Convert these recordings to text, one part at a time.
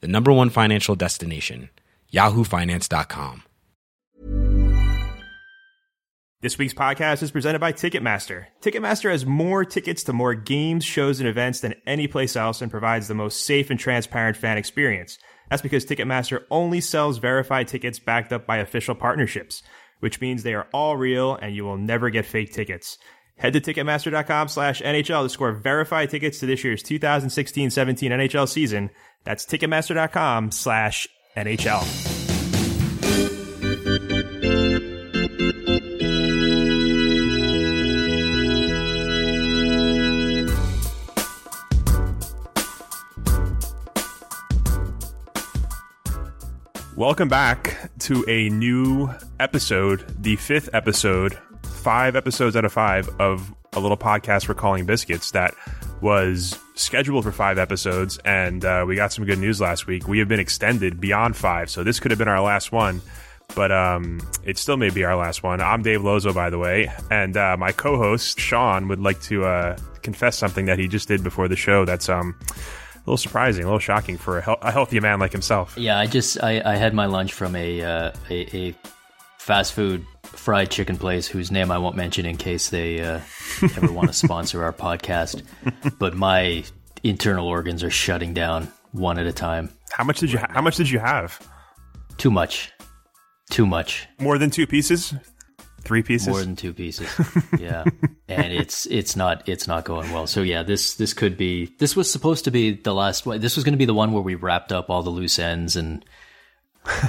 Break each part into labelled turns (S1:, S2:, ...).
S1: the number one financial destination, yahoofinance.com.
S2: This week's podcast is presented by Ticketmaster. Ticketmaster has more tickets to more games, shows, and events than any place else and provides the most safe and transparent fan experience. That's because Ticketmaster only sells verified tickets backed up by official partnerships, which means they are all real and you will never get fake tickets. Head to Ticketmaster.com slash NHL to score verified tickets to this year's 2016-17 NHL season. That's Ticketmaster.com slash NHL. Welcome back to a new episode, the fifth episode, five episodes out of five of a little podcast we're calling Biscuits that was scheduled for five episodes. And uh, we got some good news last week. We have been extended beyond five. So this could have been our last one, but um, it still may be our last one. I'm Dave Lozo, by the way. And uh, my co host, Sean, would like to uh, confess something that he just did before the show that's. Um, a little surprising, a little shocking for a, a healthy man like himself.
S3: Yeah, I just I, I had my lunch from a, uh, a a fast food fried chicken place whose name I won't mention in case they uh, ever want to sponsor our podcast. But my internal organs are shutting down one at a time.
S2: How much did you? Ha- how much did you have?
S3: Too much, too much,
S2: More than two pieces? Three pieces?
S3: more than two pieces. Yeah, and it's it's not it's not going well. So yeah, this this could be this was supposed to be the last one. This was going to be the one where we wrapped up all the loose ends and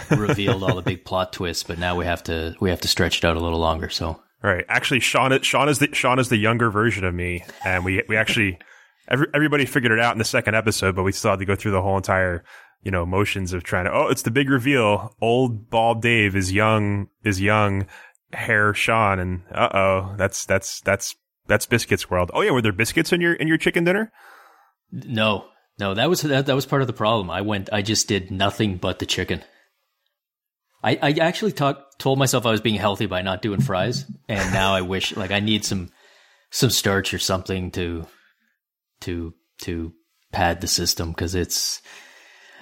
S3: revealed all the big plot twists. But now we have to we have to stretch it out a little longer. So
S2: Right. Actually, Sean, is- Sean is the Sean is the younger version of me, and we we actually every, everybody figured it out in the second episode, but we still had to go through the whole entire you know motions of trying to. Oh, it's the big reveal. Old bald Dave is young is young hair Sean, and uh oh, that's that's that's that's biscuits world. Oh yeah, were there biscuits in your in your chicken dinner?
S3: No, no, that was that, that was part of the problem. I went, I just did nothing but the chicken. I, I actually talk, told myself I was being healthy by not doing fries, and now I wish like I need some some starch or something to to to pad the system because it's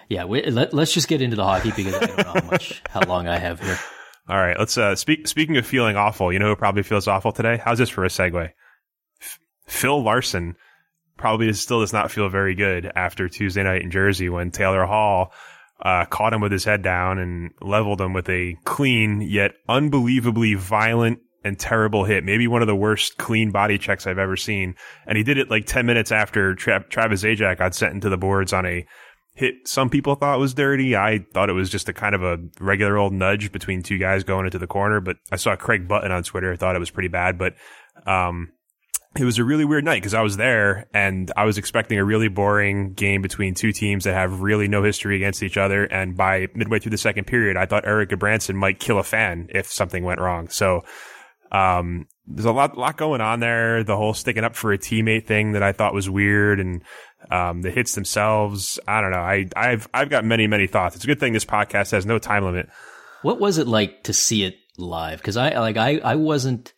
S3: yeah. We, let, let's just get into the hockey because I don't know how much how long I have here.
S2: All right, let's uh speak speaking of feeling awful, you know who probably feels awful today? How's this for a segue? F- Phil Larsen probably still does not feel very good after Tuesday night in Jersey when Taylor Hall uh, caught him with his head down and leveled him with a clean yet unbelievably violent and terrible hit. Maybe one of the worst clean body checks I've ever seen. And he did it like 10 minutes after Tra- Travis Zajac got sent into the boards on a hit some people thought was dirty. I thought it was just a kind of a regular old nudge between two guys going into the corner, but I saw Craig Button on Twitter. I thought it was pretty bad, but, um, it was a really weird night because I was there and I was expecting a really boring game between two teams that have really no history against each other. And by midway through the second period, I thought Eric Gudbranson might kill a fan if something went wrong. So, um, there's a lot, lot going on there. The whole sticking up for a teammate thing that I thought was weird and, um, the hits themselves. I don't know. I, I've, I've got many, many thoughts. It's a good thing this podcast has no time limit.
S3: What was it like to see it live? Because I like I I wasn't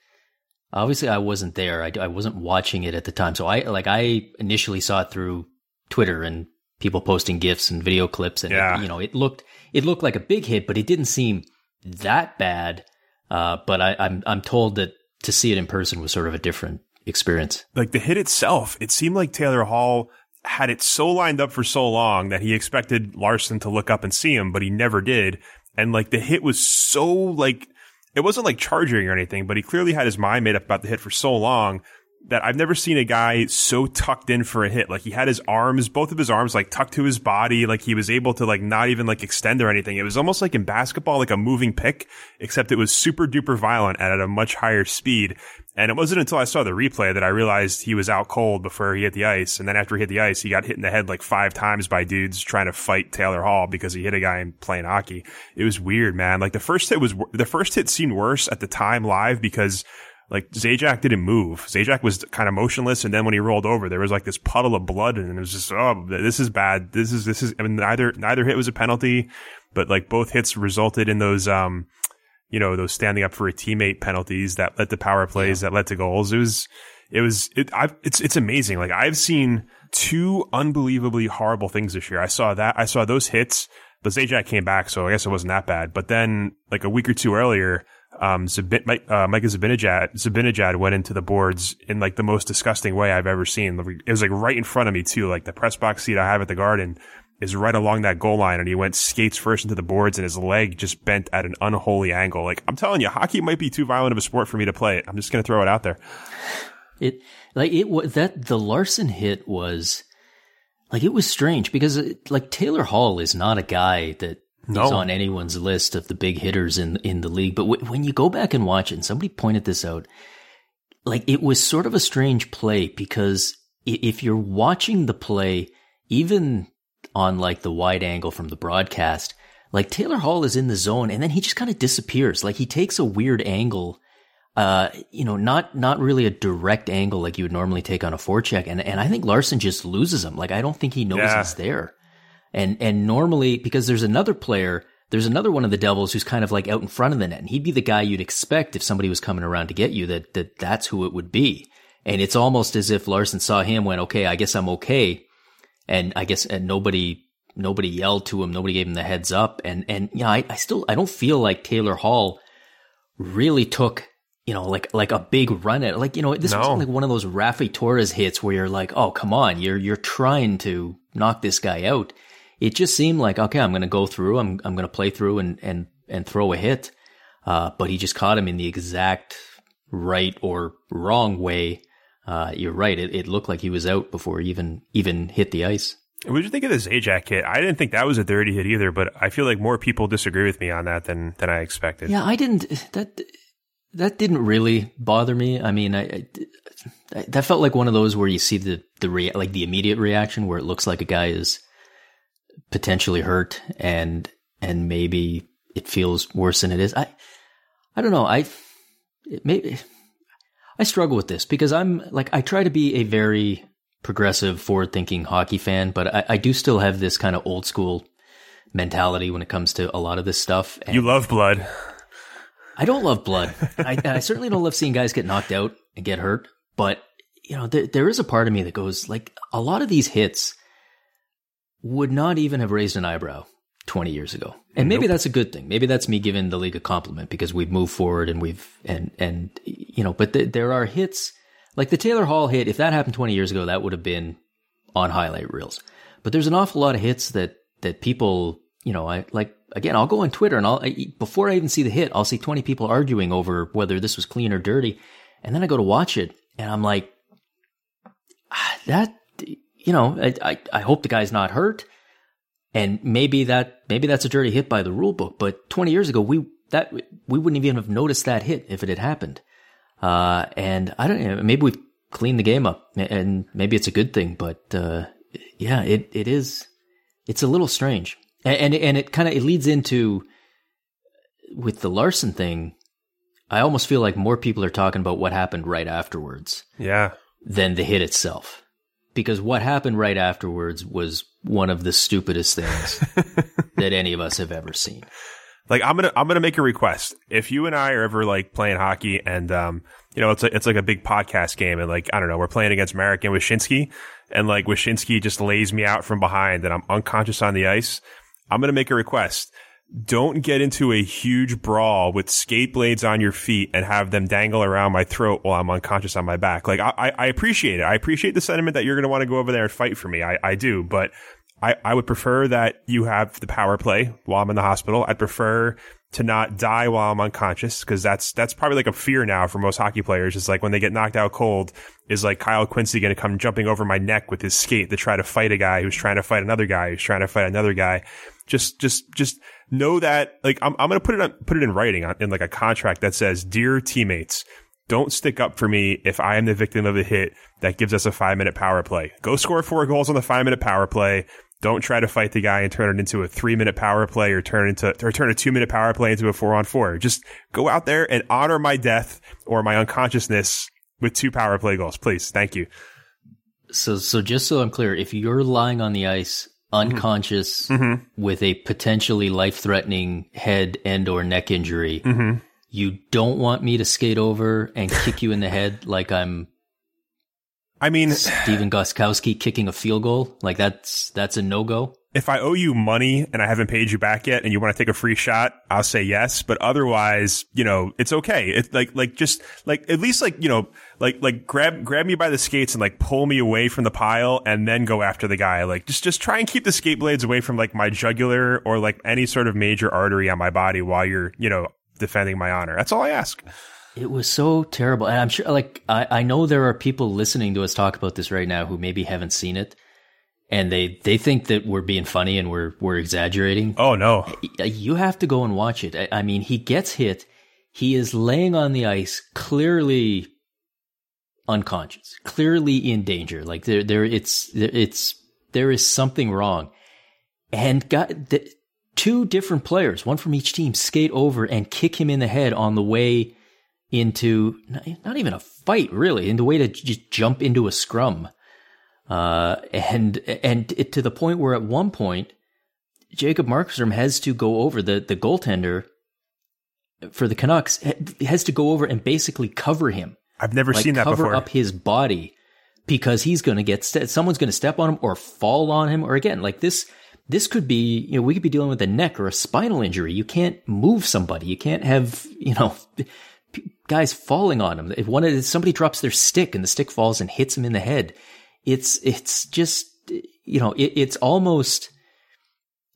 S3: obviously I wasn't there. I, I wasn't watching it at the time. So I like I initially saw it through Twitter and people posting gifs and video clips, and
S2: Yeah.
S3: it, you know it looked it looked like a big hit, but it didn't seem that bad. Uh, but I, I'm I'm told that to see it in person was sort of a different experience.
S2: like the hit itself, it seemed like Taylor Hall had it so lined up for so long that he expected Larsen to look up and see him, but he never did. And like the hit was so like, it wasn't like charging or anything, but he clearly had his mind made up about the hit for so long that I've never seen a guy so tucked in for a hit. Like he had his arms, both of his arms like tucked to his body. Like he was able to like not even like extend or anything. It was almost like in basketball, like a moving pick, except it was super duper violent and at a much higher speed. And it wasn't until I saw the replay that I realized he was out cold before he hit the ice. And then after he hit the ice, he got hit in the head like five times by dudes trying to fight Taylor Hall because he hit a guy in playing hockey. It was weird, man. Like the first hit was, the first hit seemed worse at the time live because like Zajac didn't move. Zajac was kind of motionless, and then when he rolled over, there was like this puddle of blood, and it was just oh, this is bad. This is this is. I mean, neither neither hit was a penalty, but like both hits resulted in those um, you know, those standing up for a teammate penalties that led to power plays yeah. that led to goals. It was it was it. i it's it's amazing. Like I've seen two unbelievably horrible things this year. I saw that. I saw those hits. But Zajac came back, so I guess it wasn't that bad. But then, like a week or two earlier, um, Zabin, uh, Mika Zibanejad, Zibanejad went into the boards in like the most disgusting way I've ever seen. It was like right in front of me too. Like the press box seat I have at the garden is right along that goal line and he went skates first into the boards and his leg just bent at an unholy angle. Like I'm telling you, hockey might be too violent of a sport for me to play. I'm just going to throw it out there.
S3: It like it was that the Larsen hit was like it was strange because it, like Taylor Hall is not a guy that no. He's on anyone's list of the big hitters in in the league. But w- when you go back and watch it, and somebody pointed this out, like it was sort of a strange play because if you're watching the play, even on like the wide angle from the broadcast, like Taylor Hall is in the zone and then he just kind of disappears. Like he takes a weird angle, uh, you know, not, not really a direct angle like you would normally take on a forecheck. And, and I think Larsen just loses him. Like I don't think he knows yeah. he's there. And, and normally, because there's another player, there's another one of the Devils who's kind of like out in front of the net. And he'd be the guy you'd expect if somebody was coming around to get you that, that that's who it would be. And it's almost as if Larsen saw him, went, okay, I guess I'm okay. And I guess, and nobody, nobody yelled to him. Nobody gave him the heads up. And, and yeah, I, I still, I don't feel like Taylor Hall really took you know, like like a big run at like you know this no. was like one of those Raffi Torres hits where you're like, oh come on, you're you're trying to knock this guy out, it just seemed like, okay, I'm going to go through, I'm, I'm going to play through and, and, and throw a hit. Uh, but he just caught him in the exact right or wrong way. Uh, you're right. It, it looked like he was out before he even, even hit the ice.
S2: What did you think of the Zajac hit? I didn't think that was a dirty hit either, but I feel like more people disagree with me on that than, than I expected.
S3: Yeah, I didn't, that, that didn't really bother me. I mean, I, I that felt like one of those where you see the, the rea- like the immediate reaction where it looks like a guy is, potentially hurt and and maybe it feels worse than it is. I I don't know. I maybe I struggle with this because I'm like I try to be a very progressive, forward thinking hockey fan, but I, I do still have this kind of old school mentality when it comes to a lot of this stuff.
S2: And you love blood.
S3: I don't love blood. I, I, certainly don't love seeing guys get knocked out and get hurt. But you know, there, there is a part of me that goes like a lot of these hits would not even have raised an eyebrow 20 years ago. And maybe nope. that's a good thing. Maybe that's me giving the league a compliment because we've moved forward and we've, and, and, you know, but th- there are hits like the Taylor Hall hit. If that happened 20 years ago, that would have been on highlight reels. But there's an awful lot of hits that, that people, you know, I like, again, I'll go on Twitter and I'll, I, before I even see the hit, I'll see 20 people arguing over whether this was clean or dirty. And then I go to watch it and I'm like, ah, that, you know, I, I, I hope the guy's not hurt. And maybe that, maybe that's a dirty hit by the rule book. But 20 years ago, we, that, we wouldn't even have noticed that hit if it had happened. Uh, and I don't know, maybe we've cleaned the game up and maybe it's a good thing, but, uh, yeah, it, it is, it's a little strange. And, and, and it kind of, it leads into, with the Larsen thing, I almost feel like more people are talking about what happened right afterwards.
S2: Yeah.
S3: Than the hit itself because what happened right afterwards was one of the stupidest things that any of us have ever seen.
S2: Like I'm gonna I'm gonna make a request. If you and I are ever like playing hockey and um you know it's a, it's like a big podcast game and like I don't know we're playing against Marek and Wyshynski and like Wyshynski just lays me out from behind and I'm unconscious on the ice. I'm gonna make a request don't get into a huge brawl with skate blades on your feet and have them dangle around my throat while I'm unconscious on my back. Like I, I appreciate it. I appreciate the sentiment that you're going to want to go over there and fight for me. I, I do, but I, I would prefer that you have the power play while I'm in the hospital. I'd prefer to not die while I'm unconscious because that's that's probably like a fear now for most hockey players. Is like when they get knocked out cold, is like Kyle Quincey going to come jumping over my neck with his skate to try to fight a guy who's trying to fight another guy who's trying to fight another guy. Just just just know that like I'm I'm going to put it on, put it in writing on, in like a contract that says, "Dear teammates." Don't stick up for me if I am the victim of a hit that gives us a five minute power play. Go score four goals on the five minute power play. Don't try to fight the guy and turn it into a three minute power play or turn into or turn a two minute power play into a four on four. Just go out there and honor my death or my unconsciousness with two power play goals, please. Thank you.
S3: So, so just so I'm clear, if you're lying on the ice unconscious
S2: Mm-hmm.
S3: with a potentially life threatening head and or neck injury,
S2: Mm-hmm.
S3: you don't want me to skate over and kick you in the head like I'm
S2: I mean,
S3: Stephen Gostkowski kicking a field goal. Like that's that's a no go.
S2: if I owe you money and I haven't paid you back yet and you want to take a free shot, I'll say yes. But otherwise, you know, it's okay. It's like, like just like, at least like, you know, like, like grab, grab me by the skates and like pull me away from the pile and then go after the guy. Like just, just try and keep the skate blades away from like my jugular or like any sort of major artery on my body while you're, you know, defending my honor. That's all I ask.
S3: It was so terrible. And I'm sure like I, I know there are people listening to us talk about this right now who maybe haven't seen it. And they, they think that we're being funny and we're we're exaggerating.
S2: Oh no.
S3: You have to go and watch it. I, I mean, he gets hit. He is laying on the ice, clearly unconscious, clearly in danger. Like there, there, it's, it's, there is something wrong. And got the, two different players, one from each team, skate over and kick him in the head on the way into not, even a fight, really, in the way to just jump into a scrum. Uh, and, and it, to the point where at one point, Jacob Markstrom has to go over the, the goaltender for the Canucks has to go over and basically cover him.
S2: I've never
S3: Like
S2: seen that
S3: cover
S2: before.
S3: up his body because he's going to get st- someone's going to step on him or fall on him or again like this this could be you know we could be dealing with a neck or a spinal injury. You can't move somebody. You can't have you know guys falling on him. If one of somebody drops their stick and the stick falls and hits him in the head it's it's just you know it, it's almost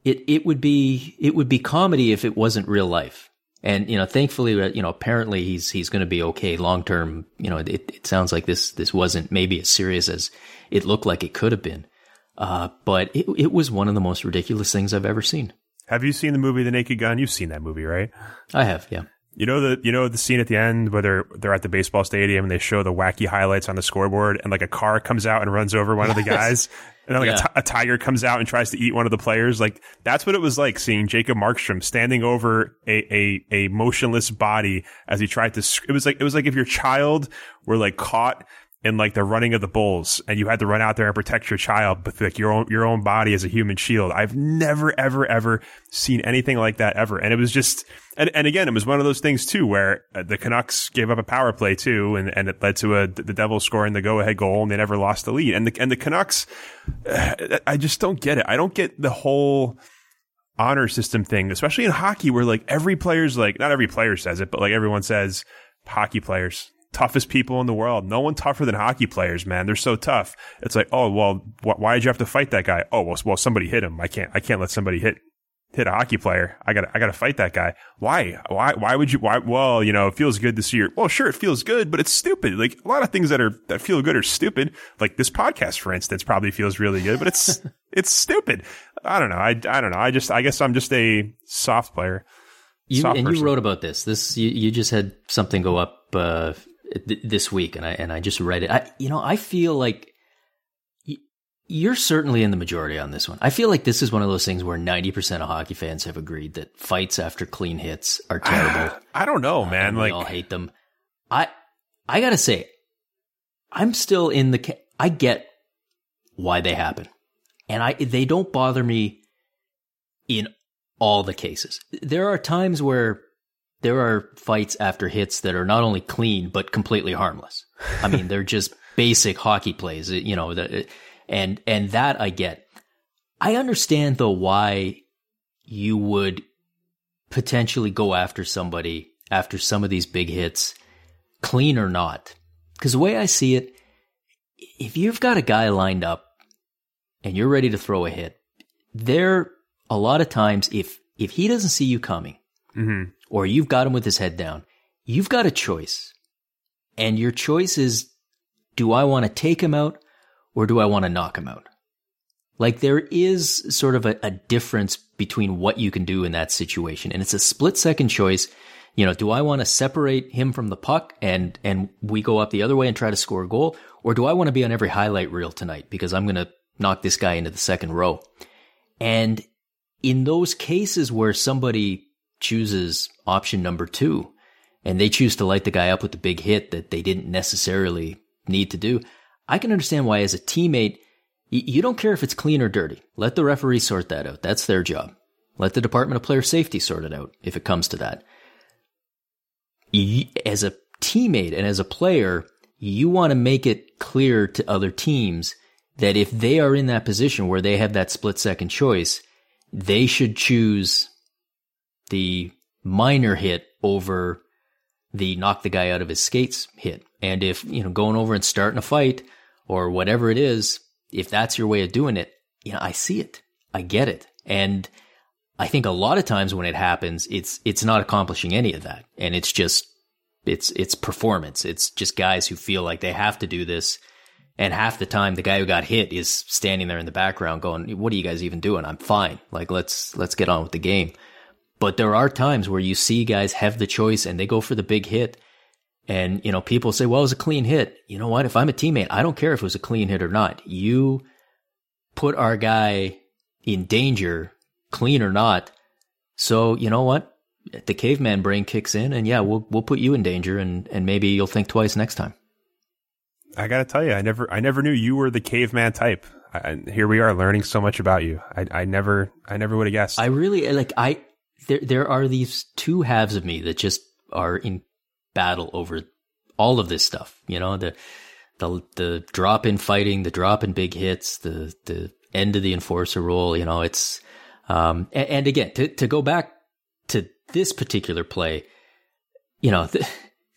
S3: it it would be it would be comedy if it wasn't real life and you know thankfully uh, you know apparently he's he's going to be okay long term you know it, it sounds like this this wasn't maybe as serious as it looked like it could have been uh, but it, it was one of the most ridiculous things I've ever seen.
S2: Have you seen the movie The Naked Gun? You've seen that movie, right?
S3: I have, yeah.
S2: You know the you know the scene at the end where they're they're at the baseball stadium and they show the wacky highlights on the scoreboard and like a car comes out and runs over one of the guys and then like a
S3: Yeah.
S2: ti- a tiger comes out and tries to eat one of the players like that's what it was like seeing Jacob Markstrom standing over a a, a motionless body as he tried to sc- it was like it was like if your child were like caught in like the running of the bulls and you had to run out there and protect your child with like your own your own body as a human shield. I've never ever ever seen anything like that ever. And it was just and, and again, it was one of those things too where uh, the Canucks gave up a power play too and and it led to a the Devils scoring the go ahead goal and they never lost the lead. And the and the Canucks uh, I just don't get it. I don't get the whole honor system thing, especially in hockey where like every player's like not every player says it, but like everyone says hockey players toughest people in the world. No one tougher than hockey players, man. They're so tough. It's like, oh well, wh- why did you have to fight that guy? Oh well, well somebody hit him. I can't, I can't let somebody hit hit a hockey player. I got, I got to fight that guy. Why? Why? Why would you? Why? Well, you know, it feels good to see your. Well, sure, it feels good, but it's stupid. Like a lot of things that are that feel good are stupid. Like this podcast, for instance, probably feels really good, but it's it's stupid. I don't know. I, I don't know. I just I guess I'm just a soft player.
S3: You,
S2: Soft
S3: and
S2: person.
S3: you wrote about this. This you, you just had something go up uh, th- this week, and I and I just read it. I, you know, I feel like y- you're certainly in the majority on this one. I feel like this is one of those things where 90 percent of hockey fans have agreed that fights after clean hits are terrible.
S2: I don't know, uh, man.
S3: and we
S2: Like
S3: all hate them. I I gotta say, I'm still in the. ca- I get why they happen, and I they don't bother me in all the cases. There are times where there are fights after hits that are not only clean but completely harmless. I mean, they're just basic hockey plays, you know. The, and and that I get. I understand though why you would potentially go after somebody after some of these big hits, clean or not. Because the way I see it, if you've got a guy lined up and you're ready to throw a hit, there a lot of times if if he doesn't see you coming,
S2: Mm-hmm.
S3: Or you've got him with his head down, you've got a choice. And your choice is do I want to take him out or do I want to knock him out? Like there is sort of a, a difference between what you can do in that situation. And it's a split second choice. You know, do I want to separate him from the puck and, and we go up the other way and try to score a goal? Or do I want to be on every highlight reel tonight because I'm going to knock this guy into the second row? And in those cases where somebody chooses option number two and they choose to light the guy up with the big hit that they didn't necessarily need to do, I can understand why as a teammate, you don't care if it's clean or dirty. Let the referee sort that out. That's their job. Let the Department of Player Safety sort it out if it comes to that. As a teammate and as a player, you want to make it clear to other teams that if they are in that position where they have that split second choice, they should choose the minor hit over the knock the guy out of his skates hit. And if, you know, going over and starting a fight or whatever it is, if that's your way of doing it, you know, I see it. I get it. And I think a lot of times when it happens, it's, it's not accomplishing any of that. And it's just, it's, it's performance. It's just guys who feel like they have to do this. And half the time, the guy who got hit is standing there in the background going, what are you guys even doing? I'm fine. Like, let's, let's get on with the game. But there are times where you see guys have the choice and they go for the big hit. And, you know, people say, well, it was a clean hit. You know what? If I'm a teammate, I don't care if it was a clean hit or not. You put our guy in danger, clean or not. So, you know what? The caveman brain kicks in and yeah, we'll, we'll put you in danger and, and maybe you'll think twice next time.
S2: I gotta tell you, I never, I never knew you were the caveman type. I, here we are learning so much about you. I, I never, I never would have guessed.
S3: I really like I there there are these two halves of me that just are in battle over all of this stuff. You know, the the the drop in fighting, the drop in big hits, the the end of the enforcer role, you know, it's um and, and again, to to go back to this particular play, you know, the,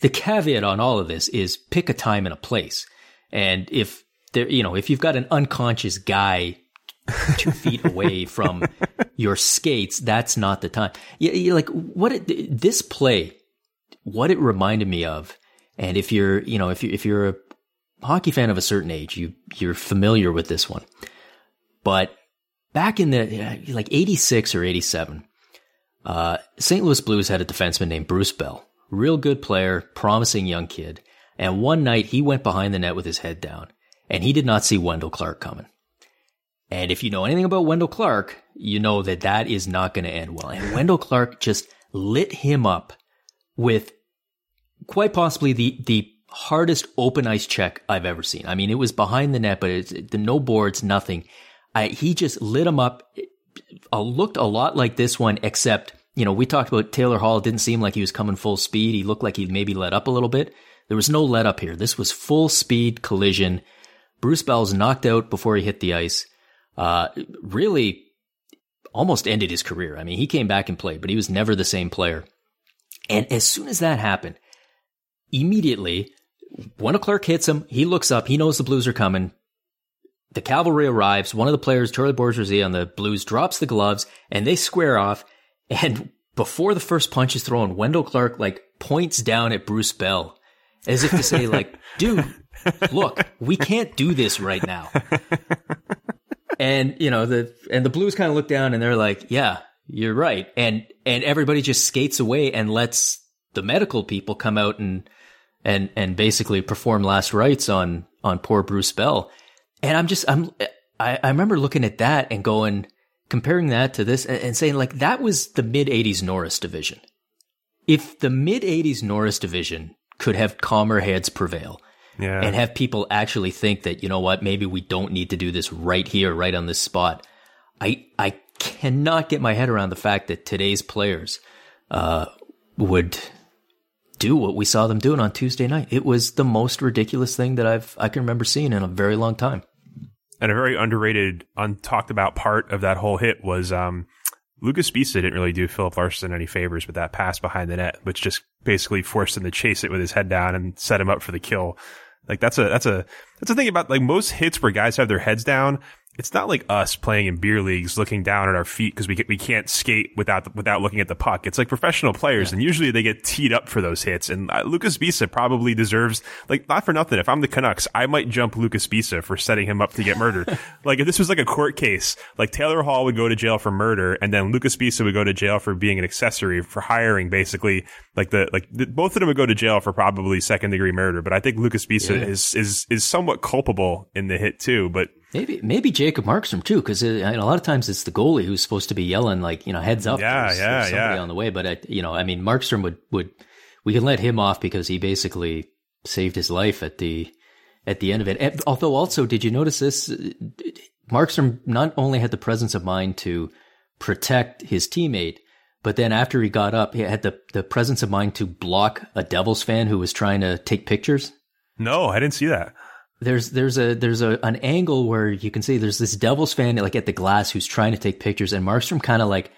S3: the caveat on all of this is pick a time and a place. And if there, you know, if you've got an unconscious guy two feet away from your skates, that's not the time. Yeah, like what it, this play, what it reminded me of, and if you're, you know, if you if you're a hockey fan of a certain age, you you're familiar with this one. But back in the like '86 or '87, uh, St. Louis Blues had a defenseman named Bruce Bell, real good player, promising young kid. And one night he went behind the net with his head down, and he did not see Wendel Clark coming. And if you know anything about Wendel Clark, you know that that is not going to end well. And Wendel Clark just lit him up with quite possibly the, the hardest open ice check I've ever seen. I mean, it was behind the net, but it's the no boards, nothing. I, he just lit him up. It, uh, looked a lot like this one, except, you know, we talked about Taylor Hall. It didn't seem like he was coming full speed. He looked like he maybe let up a little bit. There was no let up here. This was full speed collision. Bruce Bell's knocked out before he hit the ice. Uh, really almost ended his career. I mean, he came back and played, but he was never the same player. And as soon as that happened, immediately, Wendel Clark hits him. He looks up. He knows the Blues are coming. The cavalry arrives. One of the players, Charlie Bourgeois on the Blues, drops the gloves and they square off. And before the first punch is thrown, Wendel Clark like points down at Bruce Bell as if to say like, dude, look, we can't do this right now. And, you know, the, and the Blues kind of look down and they're like, yeah, you're right. And, and everybody just skates away and lets the medical people come out and, and, and basically perform last rites on, on poor Bruce Bell. And I'm just, I'm, I, I remember looking at that and going, comparing that to this and, and saying like, that was the mid 80s Norris division. If the mid 80s Norris division could have calmer heads prevail,
S2: yeah.
S3: and have people actually think that you know what maybe we don't need to do this right here right on this spot i i cannot get my head around the fact that today's players uh would do what we saw them doing on tuesday night it was the most ridiculous thing that i've i can remember seeing in a very long time
S2: and a very underrated, untalked about part of that whole hit was um, Luca Sbisa didn't really do Philip Larsen any favors with that pass behind the net, which just basically forced him to chase it with his head down and set him up for the kill. Like that's a that's a that's the thing about like most hits where guys have their heads down it's not like us playing in beer leagues looking down at our feet because we we can't skate without without looking at the puck. It's like professional players, yeah. and usually they get teed up for those hits. And uh, Luca Sbisa probably deserves like not for nothing. If I'm the Canucks, I might jump Luca Sbisa for setting him up to get murdered. like if this was like a court case, like Taylor Hall would go to jail for murder, and then Luca Sbisa would go to jail for being an accessory for hiring, basically like the like the, both of them would go to jail for probably second degree murder. But I think Luca Sbisa yeah. is is is somewhat culpable in the hit too. But
S3: Maybe maybe Jacob Markstrom too, because uh, a lot of times it's the goalie who's supposed to be yelling like you know heads up.
S2: Yeah, there's, yeah,
S3: there's somebody
S2: yeah.
S3: on the way, but I, you know, I mean, Markstrom would would we can let him off because he basically saved his life at the at the end of it. And, although, also, did you notice this? Uh, Markstrom not only had the presence of mind to protect his teammate, but then after he got up, he had the the presence of mind to block a Devils fan who was trying to take pictures.
S2: No, I didn't see that
S3: there's there's a there's a an angle where you can see there's this Devils fan like at the glass who's trying to take pictures, and Markstrom kind of like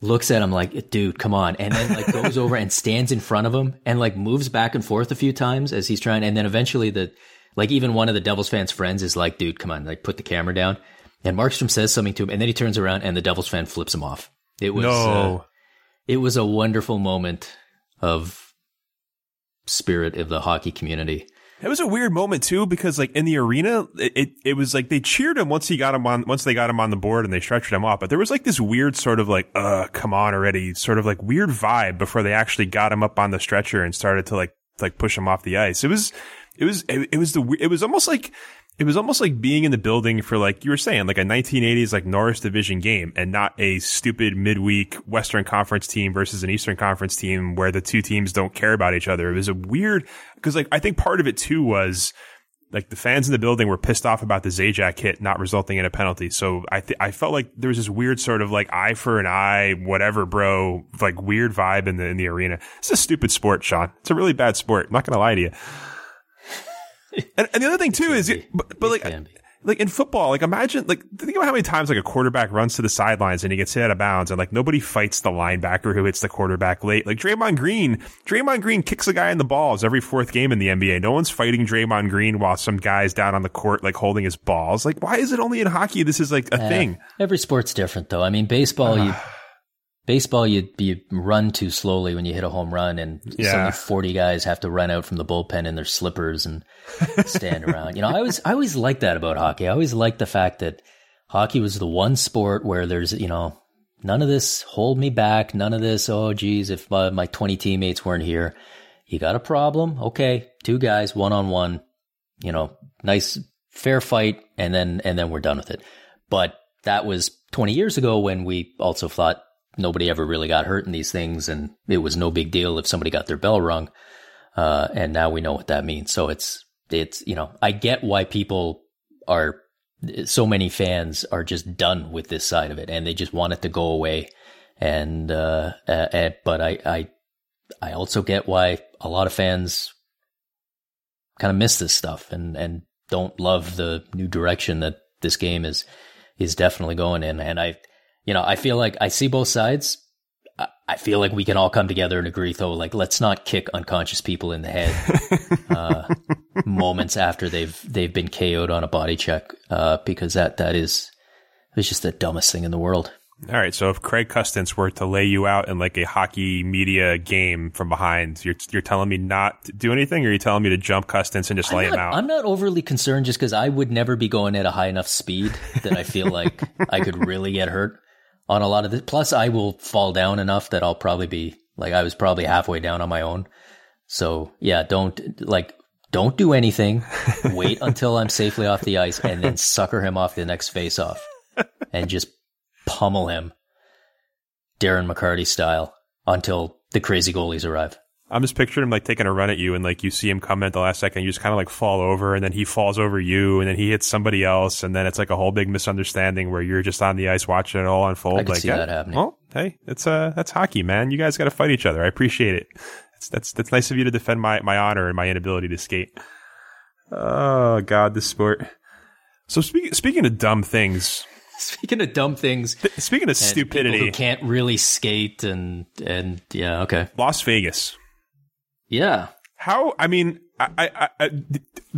S3: looks at him like, "Dude, come on," and then like goes over and stands in front of him and like moves back and forth a few times as he's trying, and then eventually the like even one of the Devils fans' friends is like, "Dude, come on, like put the camera down," and Markstrom says something to him, and then he turns around and the Devils fan flips him off. It was no. uh, it was a wonderful moment of spirit of the hockey community.
S2: It was a weird moment too because like in the arena, it, it, it was like they cheered him once he got him on once they got him on the board and they stretched him off. But there was like this weird sort of like, uh, come on already, sort of like weird vibe before they actually got him up on the stretcher and started to like like push him off the ice. It was it was it, it was the it was almost like it was almost like being in the building for like you were saying, like a 1980s like Norris division game and not a stupid midweek Western Conference team versus an Eastern Conference team where the two teams don't care about each other. It was a weird because like I think part of it too was like the fans in the building were pissed off about the Zajac hit not resulting in a penalty. So I th- I felt like there was this weird sort of like eye for an eye, whatever, bro, like weird vibe in the in the arena. It's a stupid sport, Sean. It's a really bad sport. I'm not gonna lie to you and, and, the other thing too is, but, but like, like in football, like imagine, like think about how many times like a quarterback runs to the sidelines and he gets hit out of bounds, and like nobody fights the linebacker who hits the quarterback late. Like Draymond Green, Draymond Green kicks a guy in the balls every fourth game in the NBA. No one's fighting Draymond Green while some guy's down on the court like holding his balls. Like why is it only in hockey this is like a uh, thing?
S3: Every sport's different though. I mean, baseball, you Baseball, you you run too slowly when you hit a home run, and yeah. forty guys have to run out from the bullpen in their slippers and stand around. You know, I always I always liked that about hockey. I always liked the fact that hockey was the one sport where there's you know none of this hold me back, none of this. Oh, geez, if my, my twenty teammates weren't here, you got a problem. Okay, two guys, one on one. You know, nice fair fight, and then and then we're done with it. But that was 20 years ago when we also thought nobody ever really got hurt in these things, and it was no big deal if somebody got their bell rung. Uh, and now we know what that means. So it's it's you know I get why people are so many fans are just done with this side of it, and they just want it to go away. And uh, uh, but I I I also get why a lot of fans kind of miss this stuff and and don't love the new direction that this game is is definitely going in. And I you know, I feel like I see both sides. I feel like we can all come together and agree, though, like let's not kick unconscious people in the head uh, moments after they've they've been KO'd on a body check, uh, because that that is it's just the dumbest thing in the world.
S2: All right, so if Craig Custance were to lay you out in like a hockey media game from behind, you're you're telling me not to do anything, or are you telling me to jump Custance and just
S3: I'm
S2: lay
S3: not,
S2: him out?
S3: I'm not overly concerned, just because I would never be going at a high enough speed that I feel like I could really get hurt on a lot of this. Plus, I will fall down enough that I'll probably be like I was probably halfway down on my own. So yeah, don't like don't do anything. Wait until I'm safely off the ice and then sucker him off the next face off and just pummel him Darren McCarty style until the crazy goalies arrive.
S2: I'm just picturing him like taking a run at you and like you see him come in at the last second, you just kind of like fall over and then he falls over you and then he hits somebody else and then it's like a whole big misunderstanding where you're just on the ice watching it all unfold.
S3: I can
S2: like
S3: see that happening.
S2: Well, hey, it's uh that's hockey, man. You guys got to fight each other. I appreciate it. That's that's that's nice of you to defend my my honor and my inability to skate. Oh God, this sport. So speaking speaking of dumb things,
S3: speaking of dumb things,
S2: Speaking of stupidity,
S3: who can't really skate and and yeah, okay,
S2: Las Vegas.
S3: Yeah.
S2: How? I mean, I, I, I,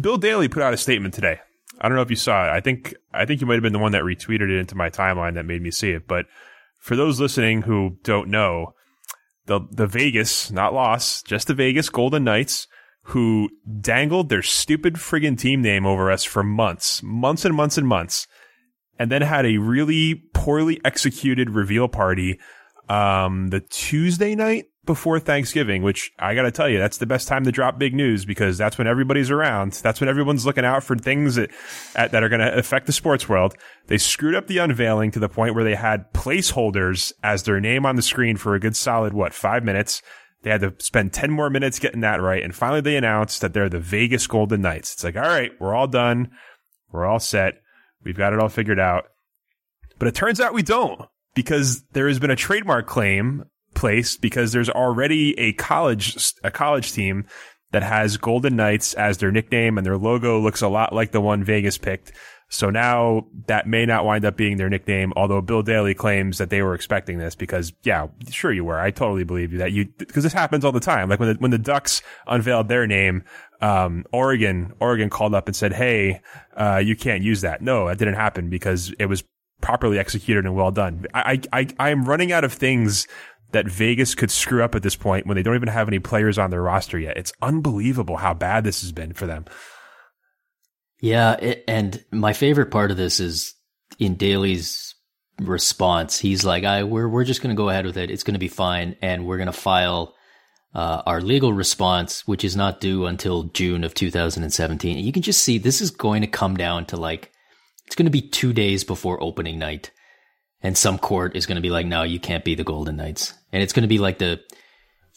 S2: Bill Daly put out a statement today. I don't know if you saw it. I think I think you might have been the one that retweeted it into my timeline that made me see it. But for those listening who don't know, the the Vegas, not Loss, just the Vegas Golden Knights, who dangled their stupid friggin' team name over us for months, months and months and months, and then had a really poorly executed reveal party um, the Tuesday night before Thanksgiving, which I got to tell you, that's the best time to drop big news because that's when everybody's around. That's when everyone's looking out for things that, that are going to affect the sports world. They screwed up the unveiling to the point where they had placeholders as their name on the screen for a good solid, what, five minutes. They had to spend 10 more minutes getting that right. And finally they announced that they're the Vegas Golden Knights. It's like, all right, we're all done. We're all set. We've got it all figured out. But it turns out we don't because there has been a trademark claim placed because there's already a college a college team that has Golden Knights as their nickname and their logo looks a lot like the one Vegas picked. So now that may not wind up being their nickname, although Bill Daly claims that they were expecting this because, yeah, sure you were. I totally believe you that you, because this happens all the time. Like when the, when the Ducks unveiled their name, um, Oregon, Oregon called up and said, Hey, uh, you can't use that. No, that didn't happen because it was properly executed and well done. I, I, I am running out of things that Vegas could screw up at this point when they don't even have any players on their roster yet. It's unbelievable how bad this has been for them.
S3: Yeah, it, and my favorite part of this is in Daly's response. He's like, "I we're we're just going to go ahead with it. It's going to be fine, and we're going to file uh, our legal response, which is not due until June of 2017." And you can just see this is going to come down to like it's going to be two days before opening night, and some court is going to be like, "No, you can't be the Golden Knights," and it's going to be like the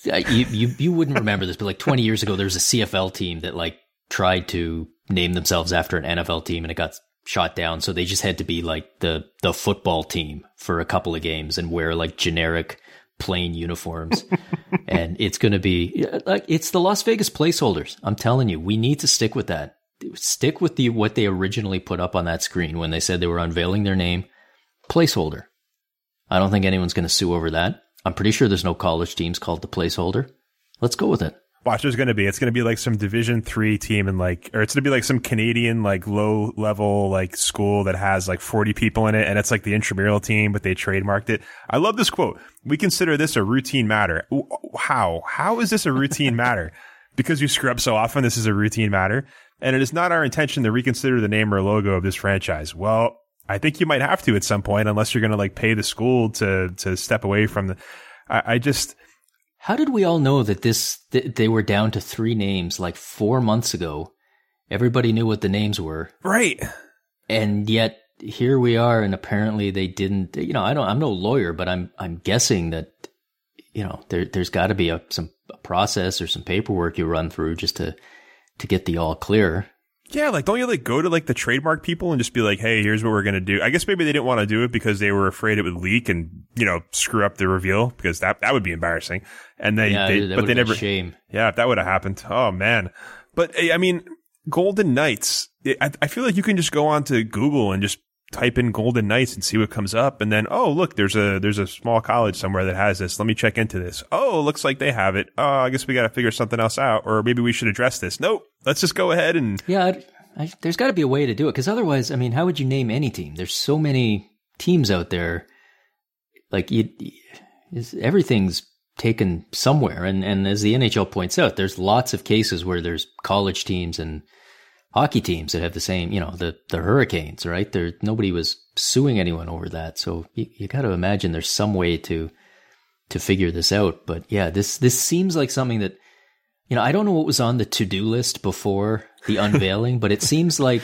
S3: you you you wouldn't remember this, but like 20 years ago, there was a CFL team that like tried to name themselves after an NFL team and it got shot down. So they just had to be like the, the football team for a couple of games and wear like generic plain uniforms. and it's going to be like, it's the Las Vegas placeholders. I'm telling you, we need to stick with that. Stick with the, what they originally put up on that screen when they said they were unveiling their name placeholder. I don't think anyone's going to sue over that. I'm pretty sure there's no college teams called the placeholder. Let's go with it.
S2: Watch, there's going to be. It's going to be like some Division three team and like, or it's going to be like some Canadian like low level like school that has like 40 people in it, and it's like the intramural team, but they trademarked it. I love this quote. We consider this a routine matter. How? How is this a routine matter? Because you screw up so often, this is a routine matter, and it is not our intention to reconsider the name or logo of this franchise. Well, I think you might have to at some point, unless you're going to like pay the school to to step away from the. I, I just.
S3: How did we all know that this th- they were down to three names like four months ago? Everybody knew what the names were,
S2: right?
S3: And yet here we are, and apparently they didn't. You know, I don't. I'm no lawyer, but I'm I'm guessing that you know there there's got to be a some a process or some paperwork you run through just to to get the all clear.
S2: Yeah, like don't you like go to like the trademark people and just be like, "Hey, here's what we're gonna do." I guess maybe they didn't want to do it because they were afraid it would leak and you know screw up the reveal because that that would be embarrassing. And they,
S3: yeah,
S2: they but they never.
S3: shame.
S2: Yeah, if that would have happened, oh man. But I mean, Golden Knights. I, I feel like you can just go on to Google and just type in Golden Knights and see what comes up, and then oh look, there's a there's a small college somewhere that has this. Let me check into this. Oh, looks like they have it. Oh, I guess we got to figure something else out, or maybe we should address this. Nope, let's just go ahead and
S3: Yeah, I, I, there's got to be a way to do it because otherwise, I mean, how would you name any team? There's so many teams out there. Like you, is everything's taken somewhere, and and as the NHL points out, there's lots of cases where there's college teams and hockey teams that have the same, you know, the the Hurricanes, right? There, nobody was suing anyone over that, so you, you got to imagine there's some way to to figure this out. But yeah, this this seems like something that you know, I don't know what was on the to do list before the unveiling, but it seems like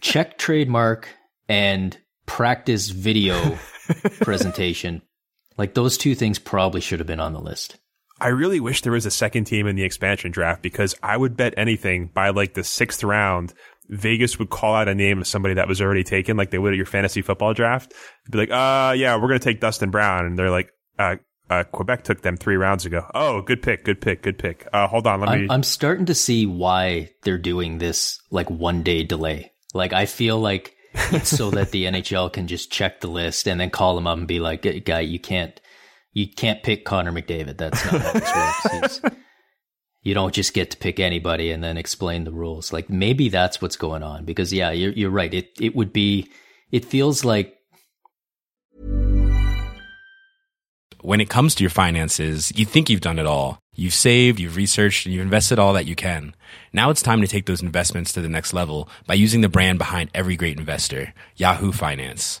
S3: check trademark and practice video presentation. Like those two things probably should have been on the list.
S2: I really wish there was a second team in the expansion draft because I would bet anything by like the sixth round, Vegas would call out a name of somebody that was already taken, like they would at your fantasy football draft. Be like, uh, yeah, we're going to take Dustin Brown. And they're like, uh, uh, Quebec took them three rounds ago. Oh, good pick, good pick, good pick. Uh, hold on, let me.
S3: I'm, I'm starting to see why they're doing this like one day delay. Like I feel like It's so that the NHL can just check the list and then call them up and be like, "Guy, you can't, you can't pick Connor McDavid. That's not how this works." You don't just get to pick anybody and then explain the rules. Like maybe that's what's going on because yeah, you're you're right. It it would be it feels like
S1: when it comes to your finances, you think you've done it all. You've saved, you've researched, and you've invested all that you can. Now it's time to take those investments to the next level by using the brand behind every great investor, Yahoo Finance.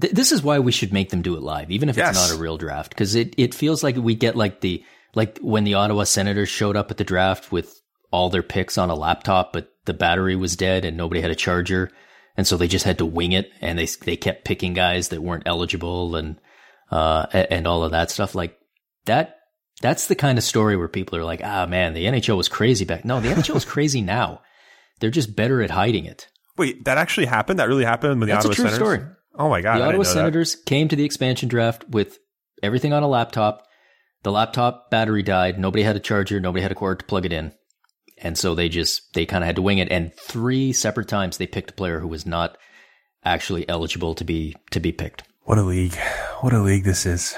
S3: th- this is why we should make them do it live, even if
S2: Yes.
S3: it's not a real draft, because it it feels like we get like the like when the Ottawa Senators showed up at the draft with all their picks on a laptop, but the battery was dead and nobody had a charger, and so they just had to wing it, and they they kept picking guys that weren't eligible and uh a- and all of that stuff like that. That's the kind of story where people are like, ah man, the NHL was crazy back. No, the NHL is crazy now. They're just better at hiding it.
S2: Wait, that actually happened? That really happened with the
S3: That's a
S2: Ottawa
S3: true
S2: Senators?
S3: story.
S2: Oh my god!
S3: the Ottawa
S2: didn't that.
S3: Senators came to the expansion draft with everything on a laptop. The laptop battery died. Nobody had a charger. Nobody had a cord to plug it in. And so they just, they kind of had to wing it. And three separate times they picked a player who was not actually eligible to be, to be picked.
S2: What a league! What a league this is.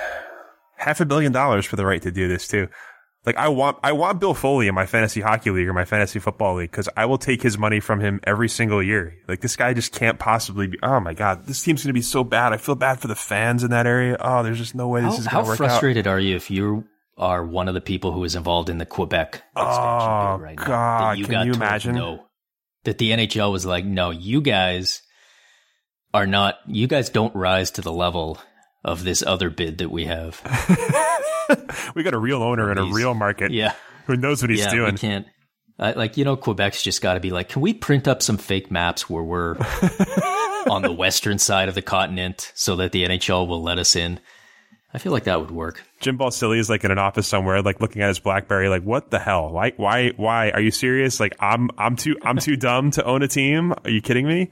S2: Half a billion dollars for the right to do this too. Like I want, I want Bill Foley in my fantasy hockey league or my fantasy football league because I will take his money from him every single year. Like this guy just can't possibly be. Oh my god, this team's gonna be so bad. I feel bad for the fans in that area. Oh, there's just no way this
S3: How,
S2: is
S3: how
S2: gonna work out.
S3: frustrated are you if you are one of the people who is involved in the Quebec expansion
S2: Oh,
S3: right now?
S2: God,
S3: That you
S2: can
S3: got
S2: you imagine?
S3: No. That the NHL was like, no, you guys are not, you guys don't rise to the level of this other bid that we have.
S2: We got a real owner in a real market.
S3: Yeah.
S2: who knows what he's
S3: yeah,
S2: doing.
S3: we can't. I, like you know, Quebec's just got to be like, can we print up some fake maps where we're on the western side of the continent so that the NHL will let us in? I feel like that would work.
S2: Jim Balsillie is like in an office somewhere, like looking at his BlackBerry, like, what the hell? Why, why, why? Are you serious? Like, I'm, I'm too, I'm too dumb to own a team. Are you kidding me?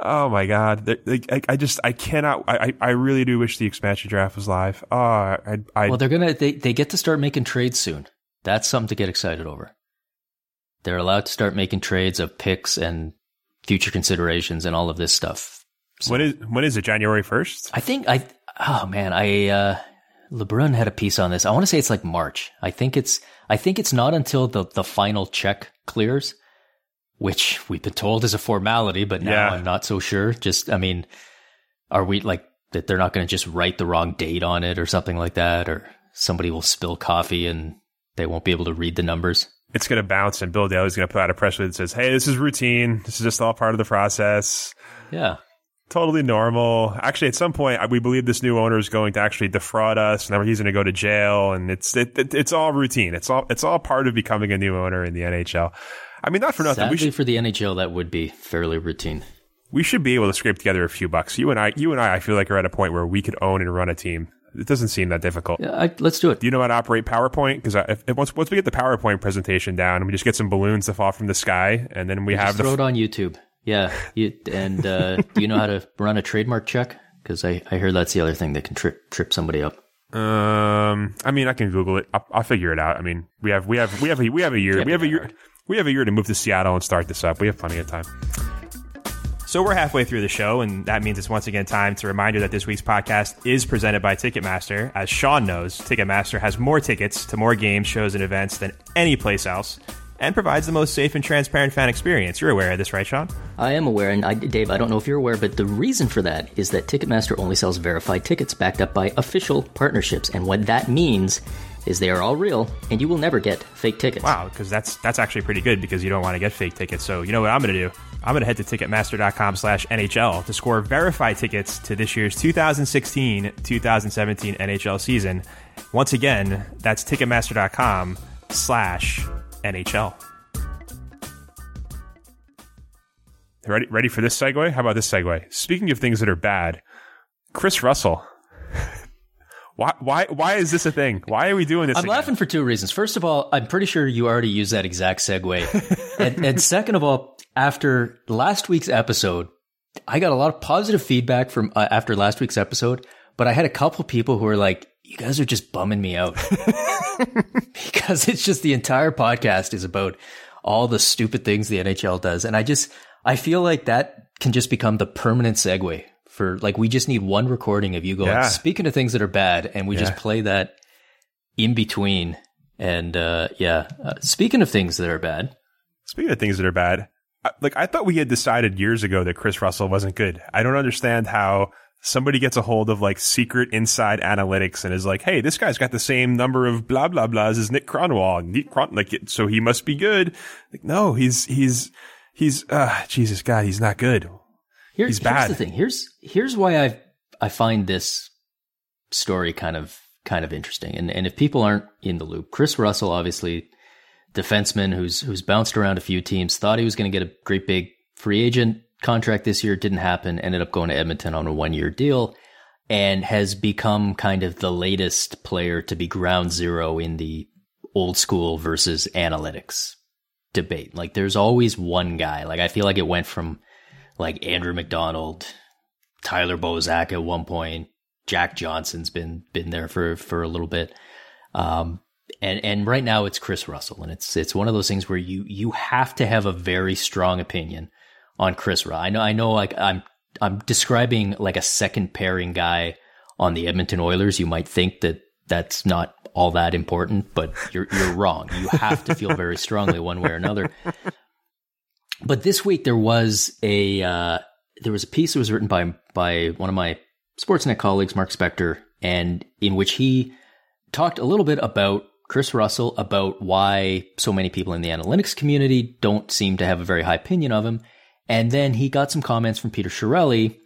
S2: Oh my god! I, I just, I cannot. I, I really do wish the expansion draft was live. Oh, I, I,
S3: Well, they're gonna they they get to start making trades soon. That's something to get excited over. They're allowed to start making trades of picks and future considerations and all of this stuff.
S2: when is, when is it? January first?
S3: I think I oh man, I uh LeBrun had a piece on this. I want to say it's like March. I think it's I think it's not until the the final check clears, which we've been told is a formality, but now
S2: Yeah.
S3: I'm not so sure. Just I mean, are we like that they're not going to just write the wrong date on it or something like that or somebody will spill coffee and they won't be able to read the numbers?
S2: It's going to bounce, and Bill Daly's going to put out a press release that says, "Hey, this is routine. This is just all part of the process."
S3: Yeah.
S2: totally normal. Actually, at some point, we believe this new owner is going to actually defraud us, and he's going to go to jail, and it's it, it, it's all routine. It's all it's all part of becoming a new owner in the NHL. I mean, not for nothing.
S3: Sadly
S2: We should
S3: for the NHL that would be fairly routine.
S2: we should be able to scrape together a few bucks. You and I, you and I, I feel like are at a point where we could own and run a team. It doesn't seem that difficult.
S3: Yeah, I, let's do it.
S2: Do you know how to operate PowerPoint? Because if, if once once we get the PowerPoint presentation down, and we just get some balloons to fall from the sky, and then we have
S3: Just
S2: the
S3: throw it on YouTube. Yeah. You, and uh, do you know how to run a trademark check? Because I, I hear that's the other thing that can trip trip somebody up.
S2: Um, I mean, I can Google it. I'll, I'll figure it out. I mean, we have we have we have a, we have a year. We have a year.
S3: hard.
S2: We have a year to move to Seattle and start this up. We have plenty of time. So we're halfway through the show, and that means it's once again time to remind you that this week's podcast is presented by Ticketmaster. As Sean knows, Ticketmaster has more tickets to more games, shows, and events than any place else, and provides the most safe and transparent fan experience. You're aware of this, right, Sean?
S3: I am aware, and I, Dave, I don't know if you're aware, but the reason for that is that Ticketmaster only sells verified tickets backed up by official partnerships. And what that means is they are all real, and you will never get fake tickets.
S2: Wow, because that's that's actually pretty good because you don't want to get fake tickets. So you know what I'm going to do? I'm going to head to Ticketmaster.com slash NHL to score verified tickets to this year's 2016-2017 NHL season. Once again, that's Ticketmaster.com slash NHL. Ready? Ready for this segue? How about this segue? Speaking of things that are bad, Kris Russell. Why, why, why is this a thing? Why are we doing this?
S3: I'm
S2: again?
S3: laughing for two reasons. First of all, I'm pretty sure you already used that exact segue. and, and second of all, after last week's episode, I got a lot of positive feedback from uh, after last week's episode, but I had a couple people who were like, "You guys are just bumming me out," because it's just the entire podcast is about all the stupid things the NHL does, and I just I feel like that can just become the permanent segue for like we just need one recording of you going
S2: Yeah.
S3: speaking of things that are bad, and we just play that in between. And uh, yeah, uh, speaking of things that are bad,
S2: Speaking of things that are bad, like I thought we had decided years ago that Kris Russell wasn't good. I don't understand how somebody gets a hold of like secret inside analytics and is like, "Hey, this guy's got the same number of blah blah blahs as Nick Kronwall." Nick Cron- like, so he must be good. Like, no, he's he's he's uh Jesus God, he's not good.
S3: Here,
S2: He's
S3: here's the thing. Here's here's why I I find this story kind of kind of interesting. And and if people aren't in the loop, Kris Russell, obviously defenseman who's who's bounced around a few teams, thought he was going to get a great big free agent contract this year. Didn't happen. Ended up going to Edmonton on a one year deal, and has become kind of the latest player to be ground zero in the old school versus analytics debate. Like there's always one guy. Like I feel like it went from like Andrew MacDonald, Tyler Bozak at one point. Jack Johnson's been been there for for a little bit. Um and and right now it's Kris Russell and it's it's one of those things where you you have to have a very strong opinion on Kris Russell. I know I know like I'm I'm describing like a second pairing guy on the Edmonton Oilers. You might think that that's not all that important, but you're you're wrong. You have to feel very strongly one way or another. But this week there was a uh, there was a piece that was written by by one of my Sportsnet colleagues, Mark Spector, and in which he talked a little bit about Kris Russell, about why so many people in the analytics community don't seem to have a very high opinion of him, and then he got some comments from Peter Chiarelli,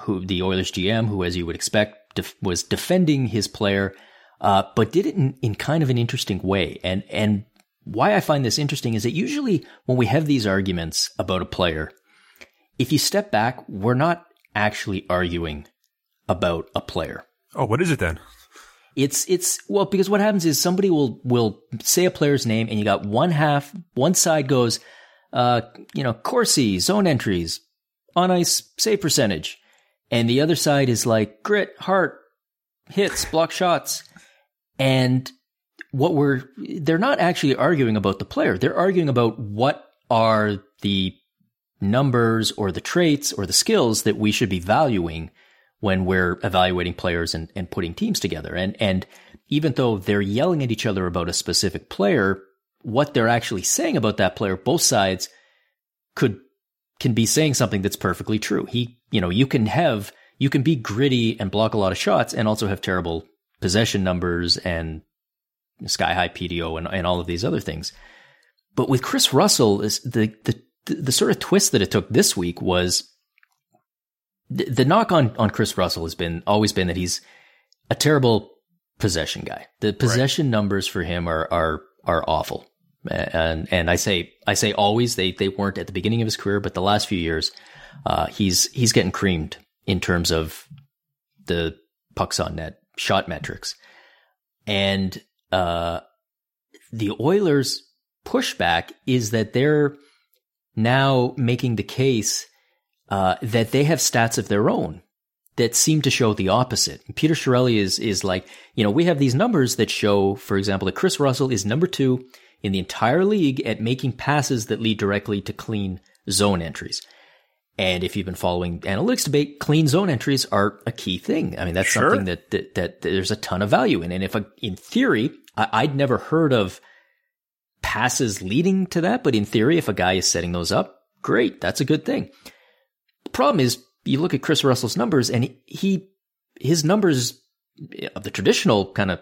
S3: who the Oilers GM, who, as you would expect, def- was defending his player, uh, but did it in, in kind of an interesting way. And and why I find this interesting is that usually when we have these arguments about a player, if you step back, we're not actually arguing about a player.
S2: Oh, what is it then?
S3: It's it's well because what happens is somebody will will say a player's name and you got one half one side goes uh you know Corsi zone entries on ice save percentage and the other side is like grit heart hits block shots and what we're they're not actually arguing about the player they're arguing about what are the numbers or the traits or the skills that we should be valuing when we're evaluating players and, and putting teams together. And and even though they're yelling at each other about a specific player, what they're actually saying about that player, both sides could can be saying something that's perfectly true. He, you know, you can have you can be gritty and block a lot of shots and also have terrible possession numbers and sky high PDO and, and all of these other things. But with Kris Russell, is the, the the sort of twist that it took this week was the, the knock on, on Kris Russell has been always been that he's a terrible possession guy. The possession numbers for him are are are awful. And and I say I say always they they weren't at the beginning of his career, but the last few years, uh, he's he's getting creamed in terms of the pucks on net shot metrics, and uh, the Oilers' pushback is that they're now making the case uh, that they have stats of their own that seem to show the opposite. Peter Chiarelli is is like, you know, we have these numbers that show, for example, that Kris Russell is number two in the entire league at making passes that lead directly to clean zone entries. And if you've been following analytics debate, clean zone entries are a key thing. I mean, that's
S2: Sure.
S3: something that, that that there's a ton of value in. And if a, in theory, I, I'd never heard of passes leading to that, but in theory, if a guy is setting those up, great, that's a good thing. The problem is you look at Kris Russell's numbers and he, he his numbers of the traditional kind of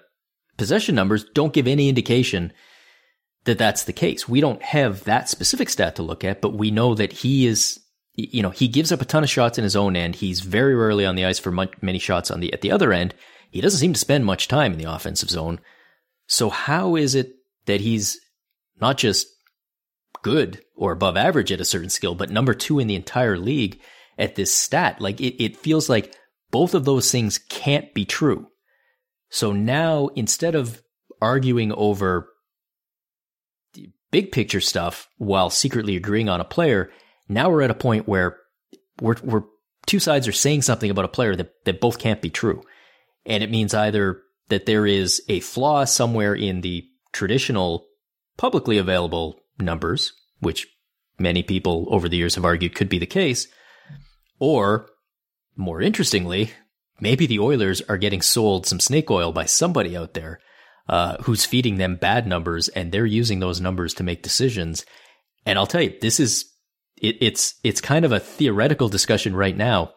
S3: possession numbers don't give any indication that that's the case. We don't have that specific stat to look at, but we know that he is you know, he gives up a ton of shots in his own end. He's very rarely on the ice for much, many shots on the at the other end. He doesn't seem to spend much time in the offensive zone. So how is it that he's not just good or above average at a certain skill, but number two in the entire league at this stat? Like it, it feels like both of those things can't be true. So now instead of arguing over big picture stuff while secretly agreeing on a player, now we're at a point where we're, we're two sides are saying something about a player that, that both can't be true. And it means either that there is a flaw somewhere in the traditional publicly available numbers, which many people over the years have argued could be the case, or more interestingly, maybe the Oilers are getting sold some snake oil by somebody out there uh, who's feeding them bad numbers, and they're using those numbers to make decisions. And I'll tell you, this is it, it's it's kind of a theoretical discussion right now,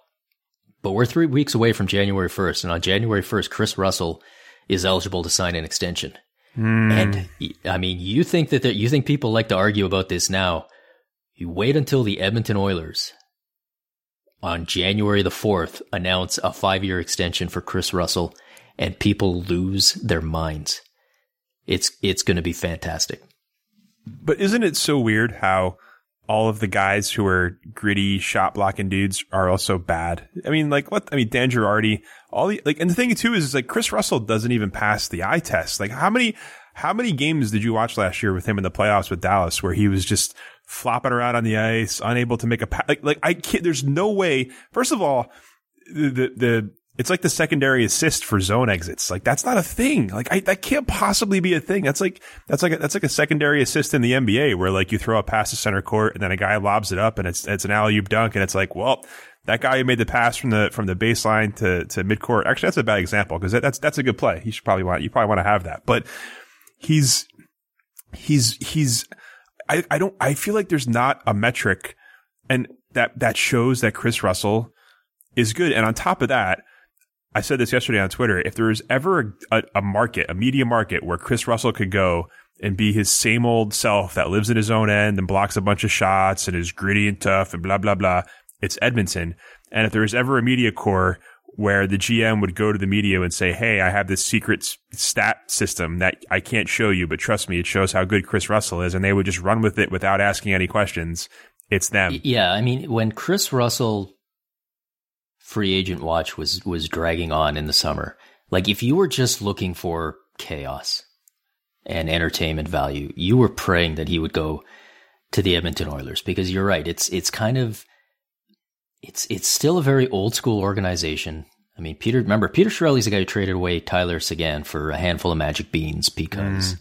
S3: but we're three weeks away from January first, and on January first, Kris Russell is eligible to sign an extension. Mm. And I mean, you think that you think people like to argue about this now. You wait until the Edmonton Oilers on January the 4th announce a five year extension for Kris Russell and people lose their minds. It's, it's going to be fantastic.
S2: But isn't it so weird how all of the guys who are gritty shot blocking dudes are also bad. I mean, like what? I mean, Dan Girardi, all the like, and the thing too is, is like Kris Russell doesn't even pass the eye test. Like how many, how many games did you watch last year with him in the playoffs with Dallas where he was just flopping around on the ice, unable to make a pass? Like, like I can't, there's no way. First of all, the, the, the it's like the secondary assist for zone exits. Like that's not a thing. Like I, that can't possibly be a thing. That's like, that's like, a, that's like a secondary assist in the NBA where like you throw a pass to center court and then a guy lobs it up and it's, it's an alley oop dunk. And it's like, well, that guy who made the pass from the, from the baseline to, to midcourt. Actually, that's a bad example because that, that's, that's a good play. He should probably want, you probably want to have that, but he's, he's, he's, I, I don't, I feel like there's not a metric and that, that shows that Kris Russell is good. And on top of that, I said this yesterday on Twitter. If there is ever a, a, market, a media market where Kris Russell could go and be his same old self that lives in his own end and blocks a bunch of shots and is gritty and tough and blah, blah, blah, it's Edmonton. And if there is ever a media core where the GM would go to the media and say, Hey, I have this secret stat system that I can't show you, but trust me, it shows how good Kris Russell is. And they would just run with it without asking any questions. It's them.
S3: Yeah. I mean, when Kris Russell free agent watch was was dragging on in the summer. Like if you were just looking for chaos and entertainment value, you were praying that he would go to the Edmonton Oilers because you're right. It's it's kind of it's it's still a very old school organization. I mean, Peter, remember Peter Chiarelli's the guy who traded away Tyler Seguin for a handful of magic beans because, mm.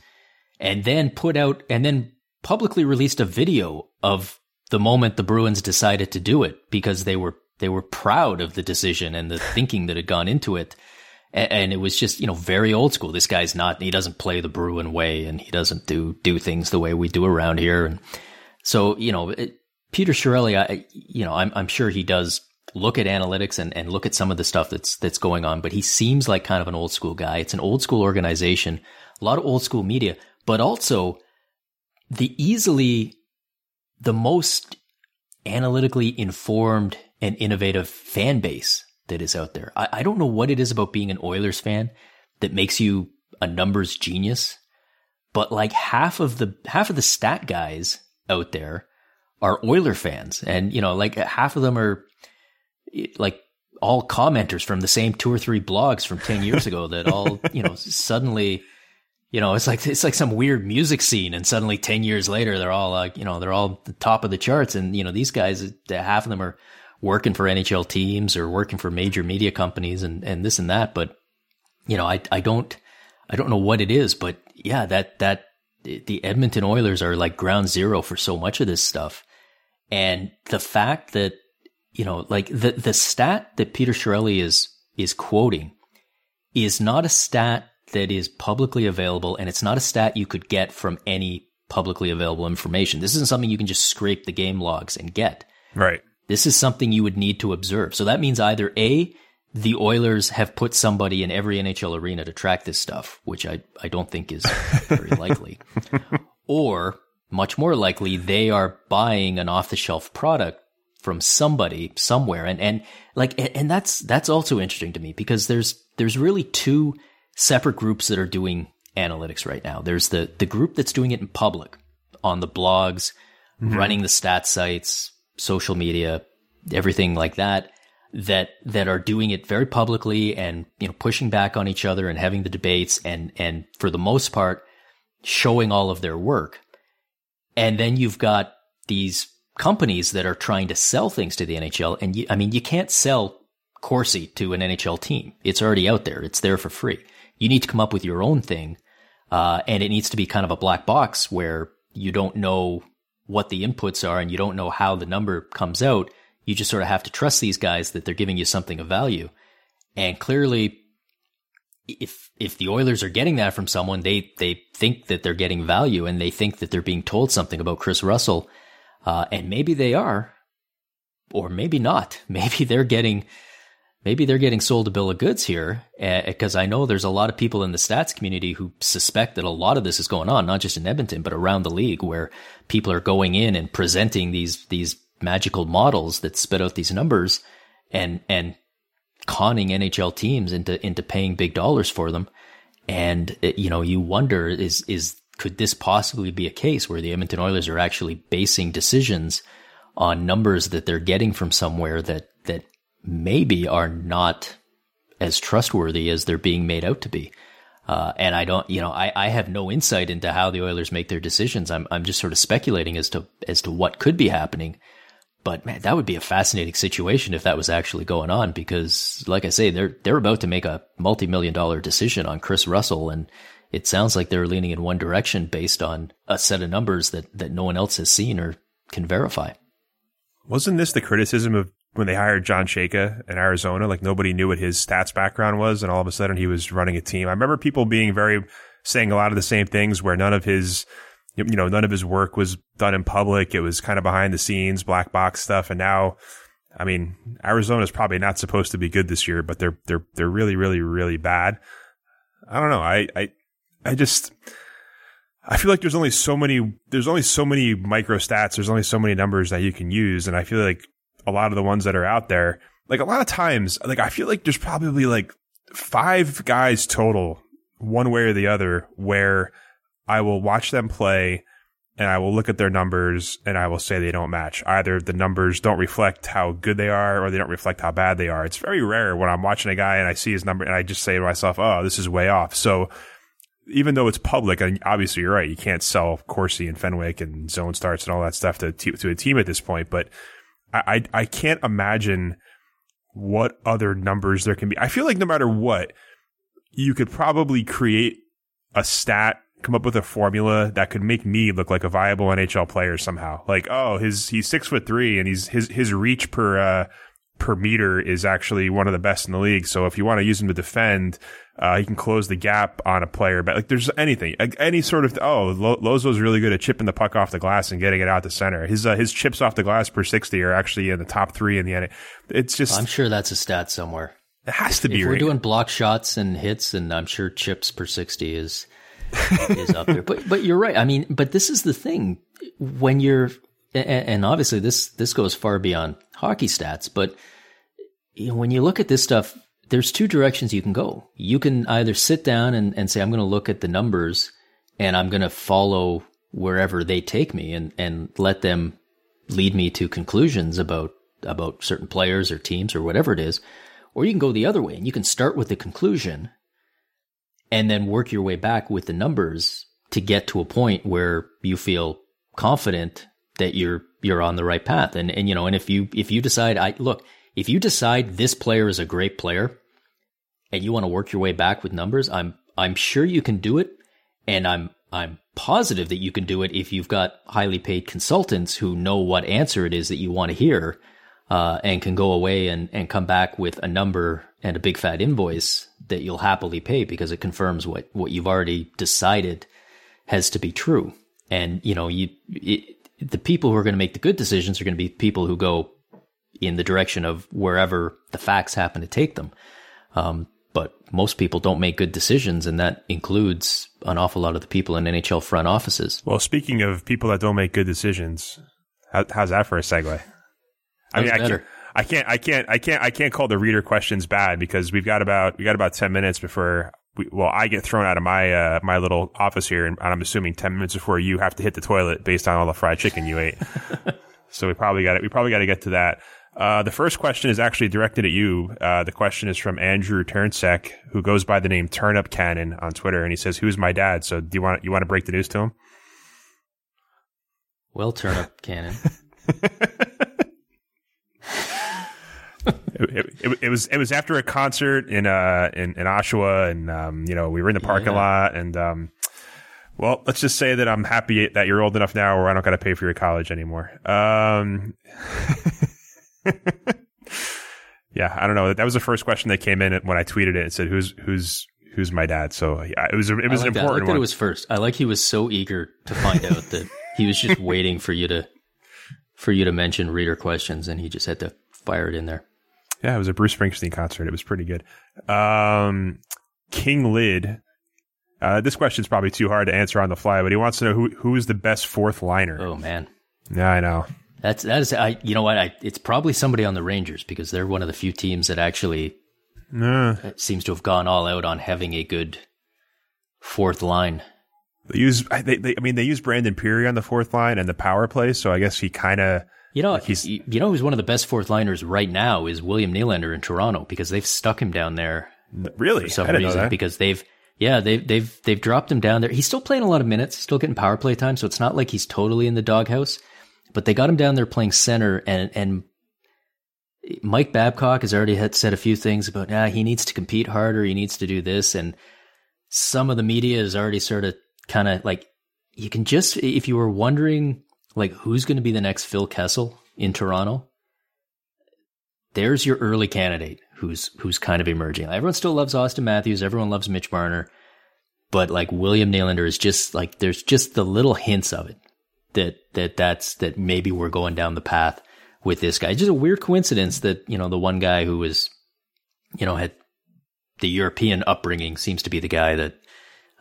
S3: and then put out and then publicly released a video of the moment the Bruins decided to do it because they were they were proud of the decision and the thinking that had gone into it. And, it was just, you know, very old school. This guy's not, he doesn't play the Bruin way and he doesn't do, do things the way we do around here. And so, you know, it, Peter Chiarelli, I, you know, I'm, I'm sure he does look at analytics and, and look at some of the stuff that's, that's going on, but he seems like kind of an old school guy. It's an old school organization, a lot of old school media, but also the easily, the most analytically informed and innovative fan base that is out there. I, I don't know what it is about being an Oilers fan that makes you a numbers genius, but like half of the half of the stat guys out there are Oiler fans, and you know, like half of them are like all commenters from the same two or three blogs from 10 years ago that all, you know, suddenly, you know, it's like, it's like some weird music scene. And suddenly 10 years later, they're all like, you know, they're all the top of the charts. And, you know, these guys, half of them are working for NHL teams or working for major media companies and, and this and that. But, you know, I, I don't, I don't know what it is, but yeah, that, that the Edmonton Oilers are like ground zero for so much of this stuff. And the fact that, you know, like the, the stat that Peter Chiarelli is, is quoting is not a stat that is publicly available. And it's not a stat you could get from any publicly available information. This isn't something you can just scrape the game logs and get.
S2: Right.
S3: This is something you would need to observe. So that means either A, the Oilers have put somebody in every NHL arena to track this stuff, which I, I don't think is very likely. Or much more likely, they are buying an off the shelf product from somebody somewhere. And, and like, and that's, that's also interesting to me because there's, there's really two separate groups that are doing analytics right now. There's the, the group that's doing it in public on the blogs, mm-hmm. running the stat sites, social media, everything like that. that that are doing it very publicly and you know pushing back on each other and having the debates and and for the most part showing all of their work. And then you've got these companies that are trying to sell things to the NHL. And you, I mean, you can't sell Corsi to an NHL team. It's already out there. It's there for free. You need to come up with your own thing. Uh, and it needs to be kind of a black box where you don't know what the inputs are and you don't know how the number comes out. You just sort of have to trust these guys that they're giving you something of value. And clearly, if if the Oilers are getting that from someone, they they think that they're getting value and they think that they're being told something about Kris Russell, uh, and maybe they are, or maybe not. Maybe they're getting maybe they're getting sold a bill of goods here because uh, I know there's a lot of people in the stats community who suspect that a lot of this is going on, not just in Edmonton, but around the league where people are going in and presenting these, these magical models that spit out these numbers and, and conning NHL teams into, into paying big dollars for them. And, it, you know, you wonder is, is, could this possibly be a case where the Edmonton Oilers are actually basing decisions on numbers that they're getting from somewhere that, that maybe are not as trustworthy as they're being made out to be. Uh, and I don't, you know, I, I have no insight into how the Oilers make their decisions. I'm, I'm just sort of speculating as to, as to what could be happening. But man, that would be a fascinating situation if that was actually going on because, like I say, they're, they're about to make a multi-million dollar decision on Kris Russell. And it sounds like they're leaning in one direction based on a set of numbers that, that no one else has seen or can verify.
S2: Wasn't this the criticism of when they hired John Chayka in Arizona, like nobody knew what his stats background was, and all of a sudden he was running a team. I remember people being very saying a lot of the same things where none of his you know, none of his work was done in public. It was kind of behind the scenes, black box stuff. And now, I mean, Arizona is probably not supposed to be good this year, but they're, they're, they're really, really, really bad. I don't know. I, I, I just, I feel like there's only so many, there's only so many micro stats. There's only so many numbers that you can use. And I feel like a lot of the ones that are out there, like a lot of times, like I feel like there's probably like five guys total, one way or the other, where I will watch them play and I will look at their numbers and I will say they don't match. Either the numbers don't reflect how good they are or they don't reflect how bad they are. It's very rare when I'm watching a guy and I see his number and I just say to myself, oh, this is way off. So even though it's public, and obviously you're right, you can't sell Corsi and Fenwick and zone starts and all that stuff to, to a team at this point, but I, I can't imagine what other numbers there can be. I feel like no matter what, you could probably create a stat, come up with a formula that could make me look like a viable NHL player somehow. Like, oh, his he's six foot three and he's his his reach per uh, per meter is actually one of the best in the league. So if you want to use him to defend, uh, he can close the gap on a player, but like there's anything, any sort of, oh, Lozo's really good at chipping the puck off the glass and getting it out the center. His, uh, his chips off the glass per 60 are actually in the top three in the end. It's just,
S3: I'm sure that's a stat somewhere.
S2: It has to be.
S3: If we're doing block shots and hits, and I'm sure chips per 60 is, is up there. But, but you're right. I mean, but this is the thing when you're, and obviously this, this goes far beyond hockey stats, but you know, when you look at this stuff there's two directions you can go. You can either sit down and, and say, I'm going to look at the numbers and I'm going to follow wherever they take me and, and let them lead me to conclusions about, about certain players or teams or whatever it is. Or you can go the other way and you can start with the conclusion and then work your way back with the numbers to get to a point where you feel confident that you're, you're on the right path. And, and, you know, and if you, if you decide, I look, if you decide this player is a great player and you want to work your way back with numbers, I'm I'm sure you can do it and I'm I'm positive that you can do it if you've got highly paid consultants who know what answer it is that you want to hear uh, and can go away and, and come back with a number and a big fat invoice that you'll happily pay because it confirms what, what you've already decided has to be true. And, you know, you, it, the people who are going to make the good decisions are going to be people who go, in the direction of wherever the facts happen to take them. Um, but most people don't make good decisions, and that includes an awful lot of the people in NHL front offices.
S2: Well, speaking of people that don't make good decisions, how, how's that for a segue? I mean, I can't, I can't, I can't, I can't, I can't call the reader questions bad because we've got about we got about ten minutes before. We, well, I get thrown out of my uh, my little office here, and I'm assuming ten minutes before you have to hit the toilet based on all the fried chicken you ate. so we probably got it. We probably got to get to that. Uh, the first question is actually directed at you. Uh, the question is from Andrew Turnsek, who goes by the name Turnip Cannon on Twitter, and he says, "Who's my dad?" So, do you want you want to break the news to him?
S3: Well, turnip cannon.
S2: it, it, it, was it was after a concert in uh in, in Oshawa, and um, you know we were in the parking yeah. lot, and um, well, let's just say that I'm happy that you're old enough now where I don't got to pay for your college anymore. Um, yeah, I don't know. That was the first question that came in when I tweeted it. It said, "Who's who's who's my dad?" So yeah, it was it was
S3: like
S2: an important
S3: that. I like
S2: one.
S3: it was first. I like he was so eager to find out that he was just waiting for you to for you to mention reader questions, and he just had to fire it in there.
S2: Yeah, it was a Bruce Springsteen concert. It was pretty good. Um, King Lid. Uh, this question's probably too hard to answer on the fly, but he wants to know who who is the best fourth liner.
S3: Oh man,
S2: yeah, I know.
S3: That's that is I. You know what? I, it's probably somebody on the Rangers because they're one of the few teams that actually
S2: uh,
S3: seems to have gone all out on having a good fourth line.
S2: They use they, they I mean they use Brandon Pirri on the fourth line and the power play, so I guess he kind of
S3: you know, like he's, you know, who's one of the best fourth liners right now is William Nylander in Toronto because they've stuck him down there.
S2: Really,
S3: for some reason because they've, yeah, they've they've they've dropped him down there. He's still playing a lot of minutes, still getting power play time, so it's not like he's totally in the doghouse. But they got him down there playing center, and and Mike Babcock has already had said a few things about, ah, he needs to compete harder, he needs to do this, and some of the media is already sort of kind of like you can just if you were wondering like who's going to be the next Phil Kessel in Toronto, there's your early candidate who's who's kind of emerging. Everyone still loves Auston Matthews, everyone loves Mitch Marner, but like William Nylander is just like there's just the little hints of it that that that's that maybe we're going down the path with this guy. It's just a weird coincidence that you know the one guy who was you know had the European upbringing seems to be the guy that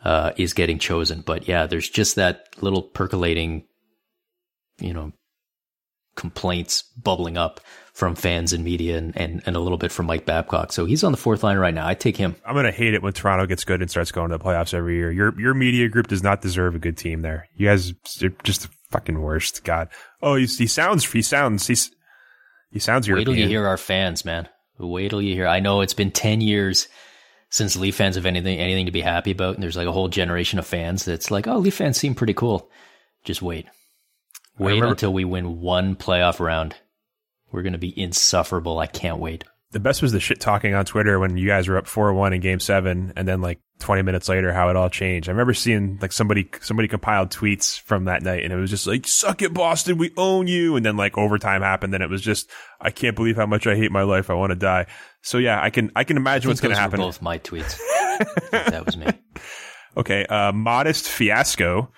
S3: uh, is getting chosen. But yeah, there's just that little percolating, you know, complaints bubbling up from fans and media and, and, and a little bit from Mike Babcock. So he's on the fourth line right now. I take him.
S2: I'm going to hate it when Toronto gets good and starts going to the playoffs every year. Your your media group does not deserve a good team there. You guys just fucking worst. God. Oh, he, he sounds, he sounds, he's, he sounds Wait
S3: till you hear our fans, man. Wait till you hear. I know it's been 10 years since Leaf fans have anything anything to be happy about, and there's like a whole generation of fans that's like, oh, Leaf fans seem pretty cool. Just wait, wait remember, until we win one playoff round. We're gonna be insufferable. I can't wait.
S2: The best was the shit talking on Twitter when you guys were up four one in Game Seven, and then like 20 minutes later, how it all changed. I remember seeing like somebody somebody compiled tweets from that night, and it was just like, "Suck it, Boston, we own you." And then like overtime happened, and it was just, "I can't believe how much I hate my life. I want to die." So yeah, I can I can imagine I what's going to happen.
S3: both my tweets. that was me.
S2: Okay, uh, modest fiasco.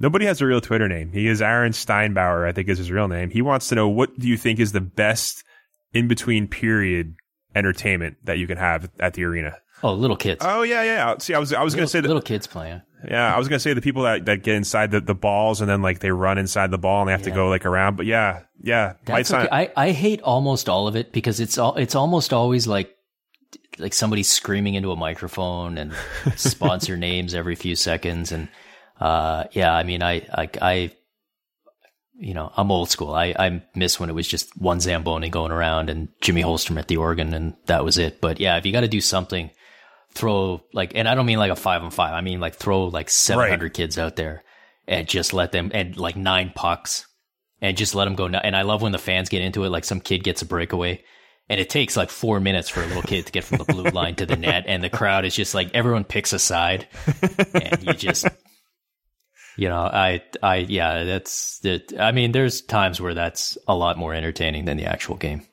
S2: Nobody has a real Twitter name. He is Aaron Steinbauer, I think is his real name. He wants to know what do you think is the best in between period entertainment that you can have at the arena?
S3: Oh, little kids.
S2: Oh yeah, yeah. See, I was I was going to say
S3: that, little kids playing.
S2: Yeah, I was going to say the people that, that get inside the, the balls and then like they run inside the ball and they have yeah. to go like around. But yeah, yeah.
S3: That's okay. I I hate almost all of it because it's all it's almost always like like somebody screaming into a microphone and sponsor names every few seconds and uh yeah i mean i i, I you know i'm old school i i miss when it was just one zamboni going around and jimmy holstrom at the organ and that was it but yeah if you got to do something throw like, and I don't mean like a five on five. I mean like throw like 700 right. kids out there and just let them, and like nine pucks and just let them go. And I love when the fans get into it. Like some kid gets a breakaway and it takes like four minutes for a little kid to get from the blue line to the net. And the crowd is just like, everyone picks a side and you just, you know, I, I, yeah, that's it. I mean, there's times where that's a lot more entertaining than the actual game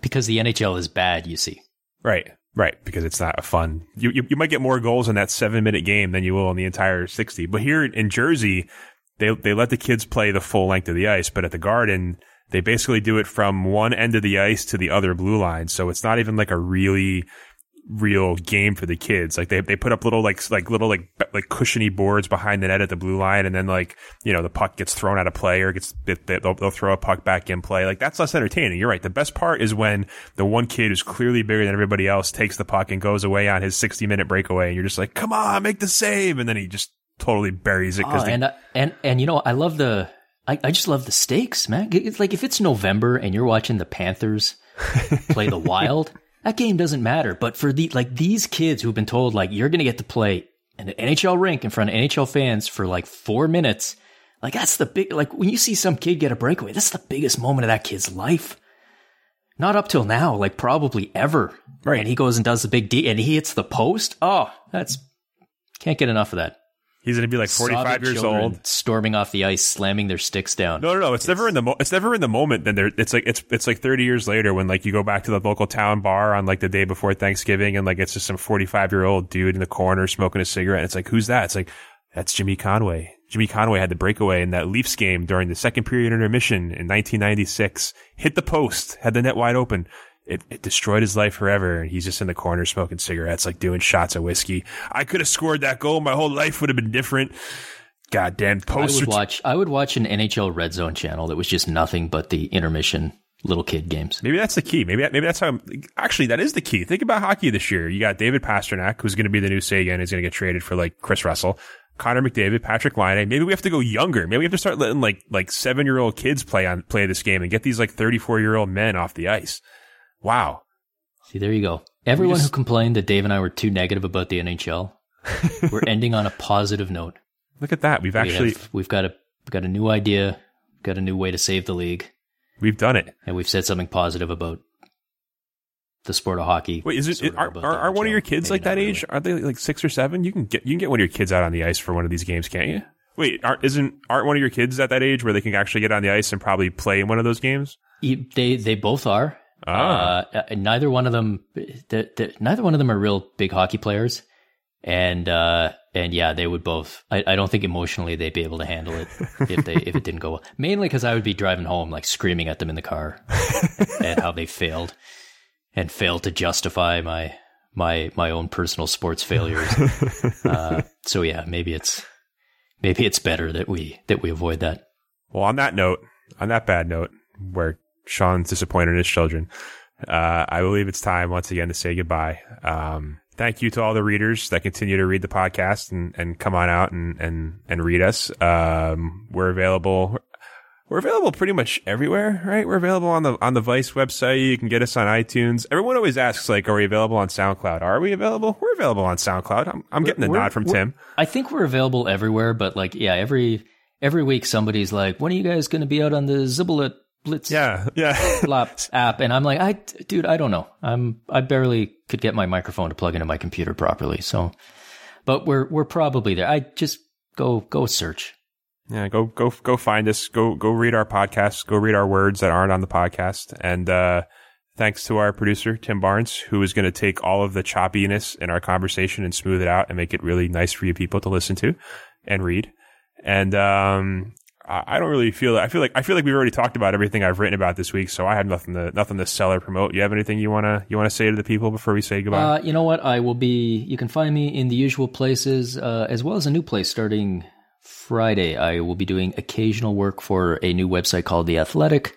S3: because the NHL is bad, you see.
S2: Right. Right, because it's not a fun. You, you, you might get more goals in that seven minute game than you will in the entire sixty. But here in Jersey, they they let the kids play the full length of the ice. But at the Garden, they basically do it from one end of the ice to the other blue line. So it's not even like a really real game for the kids. Like they they put up little like like little like like cushiony boards behind the net at the blue line, and then like you know the puck gets thrown out of play or gets they'll, they'll throw a puck back in play. Like that's less entertaining. You're right. The best part is when the one kid who's clearly bigger than everybody else takes the puck and goes away on his 60 minute breakaway, and you're just like, come on, make the save, and then he just totally buries it
S3: because oh, and uh, and and you know I love the I, I just love the stakes, man. It's like if it's November and you're watching the Panthers play the Wild, that game doesn't matter. But for the like these kids who've been told like you're gonna get to play an NHL rink in front of NHL fans for like four minutes, like that's the big like when you see some kid get a breakaway, that's the biggest moment of that kid's life. Not up till now, like probably ever.
S2: Right.
S3: And he goes and does the big D and he hits the post. Oh, that's can't get enough of that.
S2: He's going to be like 45 years old.
S3: storming off the ice, slamming their sticks down.
S2: No, no, no. It's, never in the mo- it's never in the moment. Then there, it's like it's it's like 30 years later when like you go back to the local town bar on like the day before Thanksgiving and like it's just some 45 year old dude in the corner smoking a cigarette. And it's like who's that? It's like that's Jimmy Conway. Jimmy Conway had the breakaway in that Leafs game during the second period intermission in 1996. Hit the post, had the net wide open. It, it destroyed his life forever. And he's just in the corner smoking cigarettes, like doing shots of whiskey. I could have scored that goal. My whole life would have been different. Goddamn
S3: I
S2: post.
S3: would watch. I would watch an NHL Red Zone channel that was just nothing but the intermission little kid games.
S2: Maybe that's the key. Maybe that, maybe that's how. I'm, actually, that is the key. Think about hockey this year. You got David Pastrnak, who's going to be the new Seguin. He's going to get traded for like Kris Russell, Connor McDavid, Patrik Laine. Maybe we have to go younger. Maybe we have to start letting like like seven year old kids play on play this game and get these like thirty four year old men off the ice. Wow.
S3: See, there you go. Everyone
S2: just-
S3: who complained that Dave and I were too negative about the NHL, we're ending on a positive note.
S2: Look at that. We've
S3: We
S2: actually
S3: have, we've got a we've got a new idea, got a new way to save the league,
S2: we've done it.
S3: and we've said something positive about the sport of hockey.
S2: Wait, is it are, are, are one of your kids
S3: Maybe
S2: like that
S3: really.
S2: age? Are they like six or seven? You can get you can get one of your kids out on the ice for one of these games, can't you? Wait, aren't isn't aren't one of your kids at that age where they can actually get on the ice and probably play in one of those games?
S3: They they both are.
S2: Ah.
S3: Uh, neither one of them, the, the, neither one of them are real big hockey players, and uh, and yeah, they would both. I, I don't think emotionally they'd be able to handle it if they if it didn't go well. Mainly because I would be driving home like screaming at them in the car at how they failed and failed to justify my my my own personal sports failures. uh, so yeah, maybe it's maybe it's better that we that we avoid that.
S2: Well, on that note, on that bad note, where Sean's disappointed in his children, uh, I believe it's time once again to say goodbye. Um, thank you to all the readers that continue to read the podcast and, and come on out and, and, and read us. Um, we're available. We're available pretty much everywhere, right? We're available on the on the Vice website. You can get us on iTunes. Everyone always asks, like, are we available on SoundCloud? Are we available? We're available on SoundCloud. I'm, I'm getting
S3: a
S2: nod from Tim.
S3: I think we're available everywhere, but like, yeah, every every week somebody's like, "When are you guys going to be out on the Zibullet Blitz
S2: Yeah, yeah.
S3: Lap app?" And I'm like, "I, dude, I don't know. I'm I barely could get my microphone to plug into my computer properly." So, but we're we're probably there. I just go go search.
S2: Yeah, go go go find us. Go go read our podcast. Go read our words that aren't on the podcast. And uh, thanks to our producer Tim Barnes, who is going to take all of the choppiness in our conversation and smooth it out and make it really nice for you people to listen to and read. And um, I don't really feel. I feel like I feel like we've already talked about everything I've written about this week, so I have nothing to nothing to sell or promote. You have anything you wanna you wanna say to the people before we say goodbye?
S3: Uh, you know what? I will be. You can find me in the usual places, uh, as well as a new place starting Friday. I will be doing occasional work for a new website called The Athletic,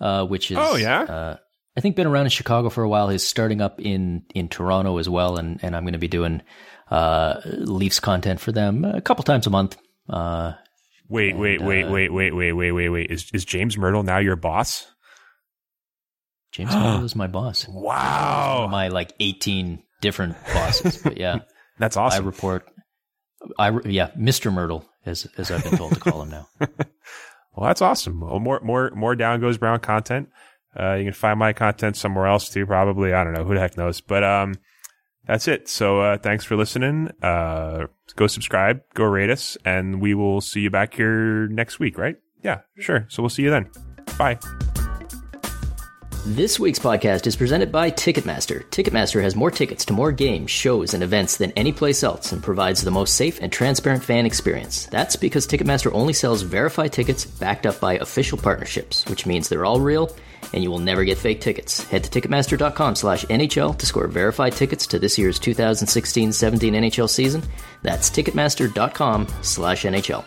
S3: uh, which is
S2: Oh, yeah?
S3: uh, I think been around in Chicago for a while. Is starting up in in Toronto as well, and and I'm going to be doing uh, Leafs content for them a couple times a month. Uh,
S2: Wait, and, wait, wait, uh, wait, wait, wait, wait, wait, wait. Is is James Mirtle now your boss?
S3: James Mirtle is my boss.
S2: Wow.
S3: My like 18 different bosses. But yeah.
S2: That's awesome.
S3: I report I yeah, Mr. Mirtle as as I've been told to call him now.
S2: well, that's awesome. Well, more more more down goes brown content. Uh, you can find my content somewhere else too, probably. I don't know who the heck knows, but um, that's it. So, uh, thanks for listening. Uh, go subscribe, go rate us, and we will see you back here next week, right? Yeah, sure. So we'll see you then. Bye.
S3: This week's podcast is presented by Ticketmaster. Ticketmaster has more tickets to more games, shows, and events than any place else and provides the most safe and transparent fan experience. That's because Ticketmaster only sells verified tickets backed up by official partnerships, which means they're all real and you will never get fake tickets. Head to Ticketmaster.com slash NHL to score verified tickets to this year's 2016-17 NHL season. That's Ticketmaster.com slash NHL.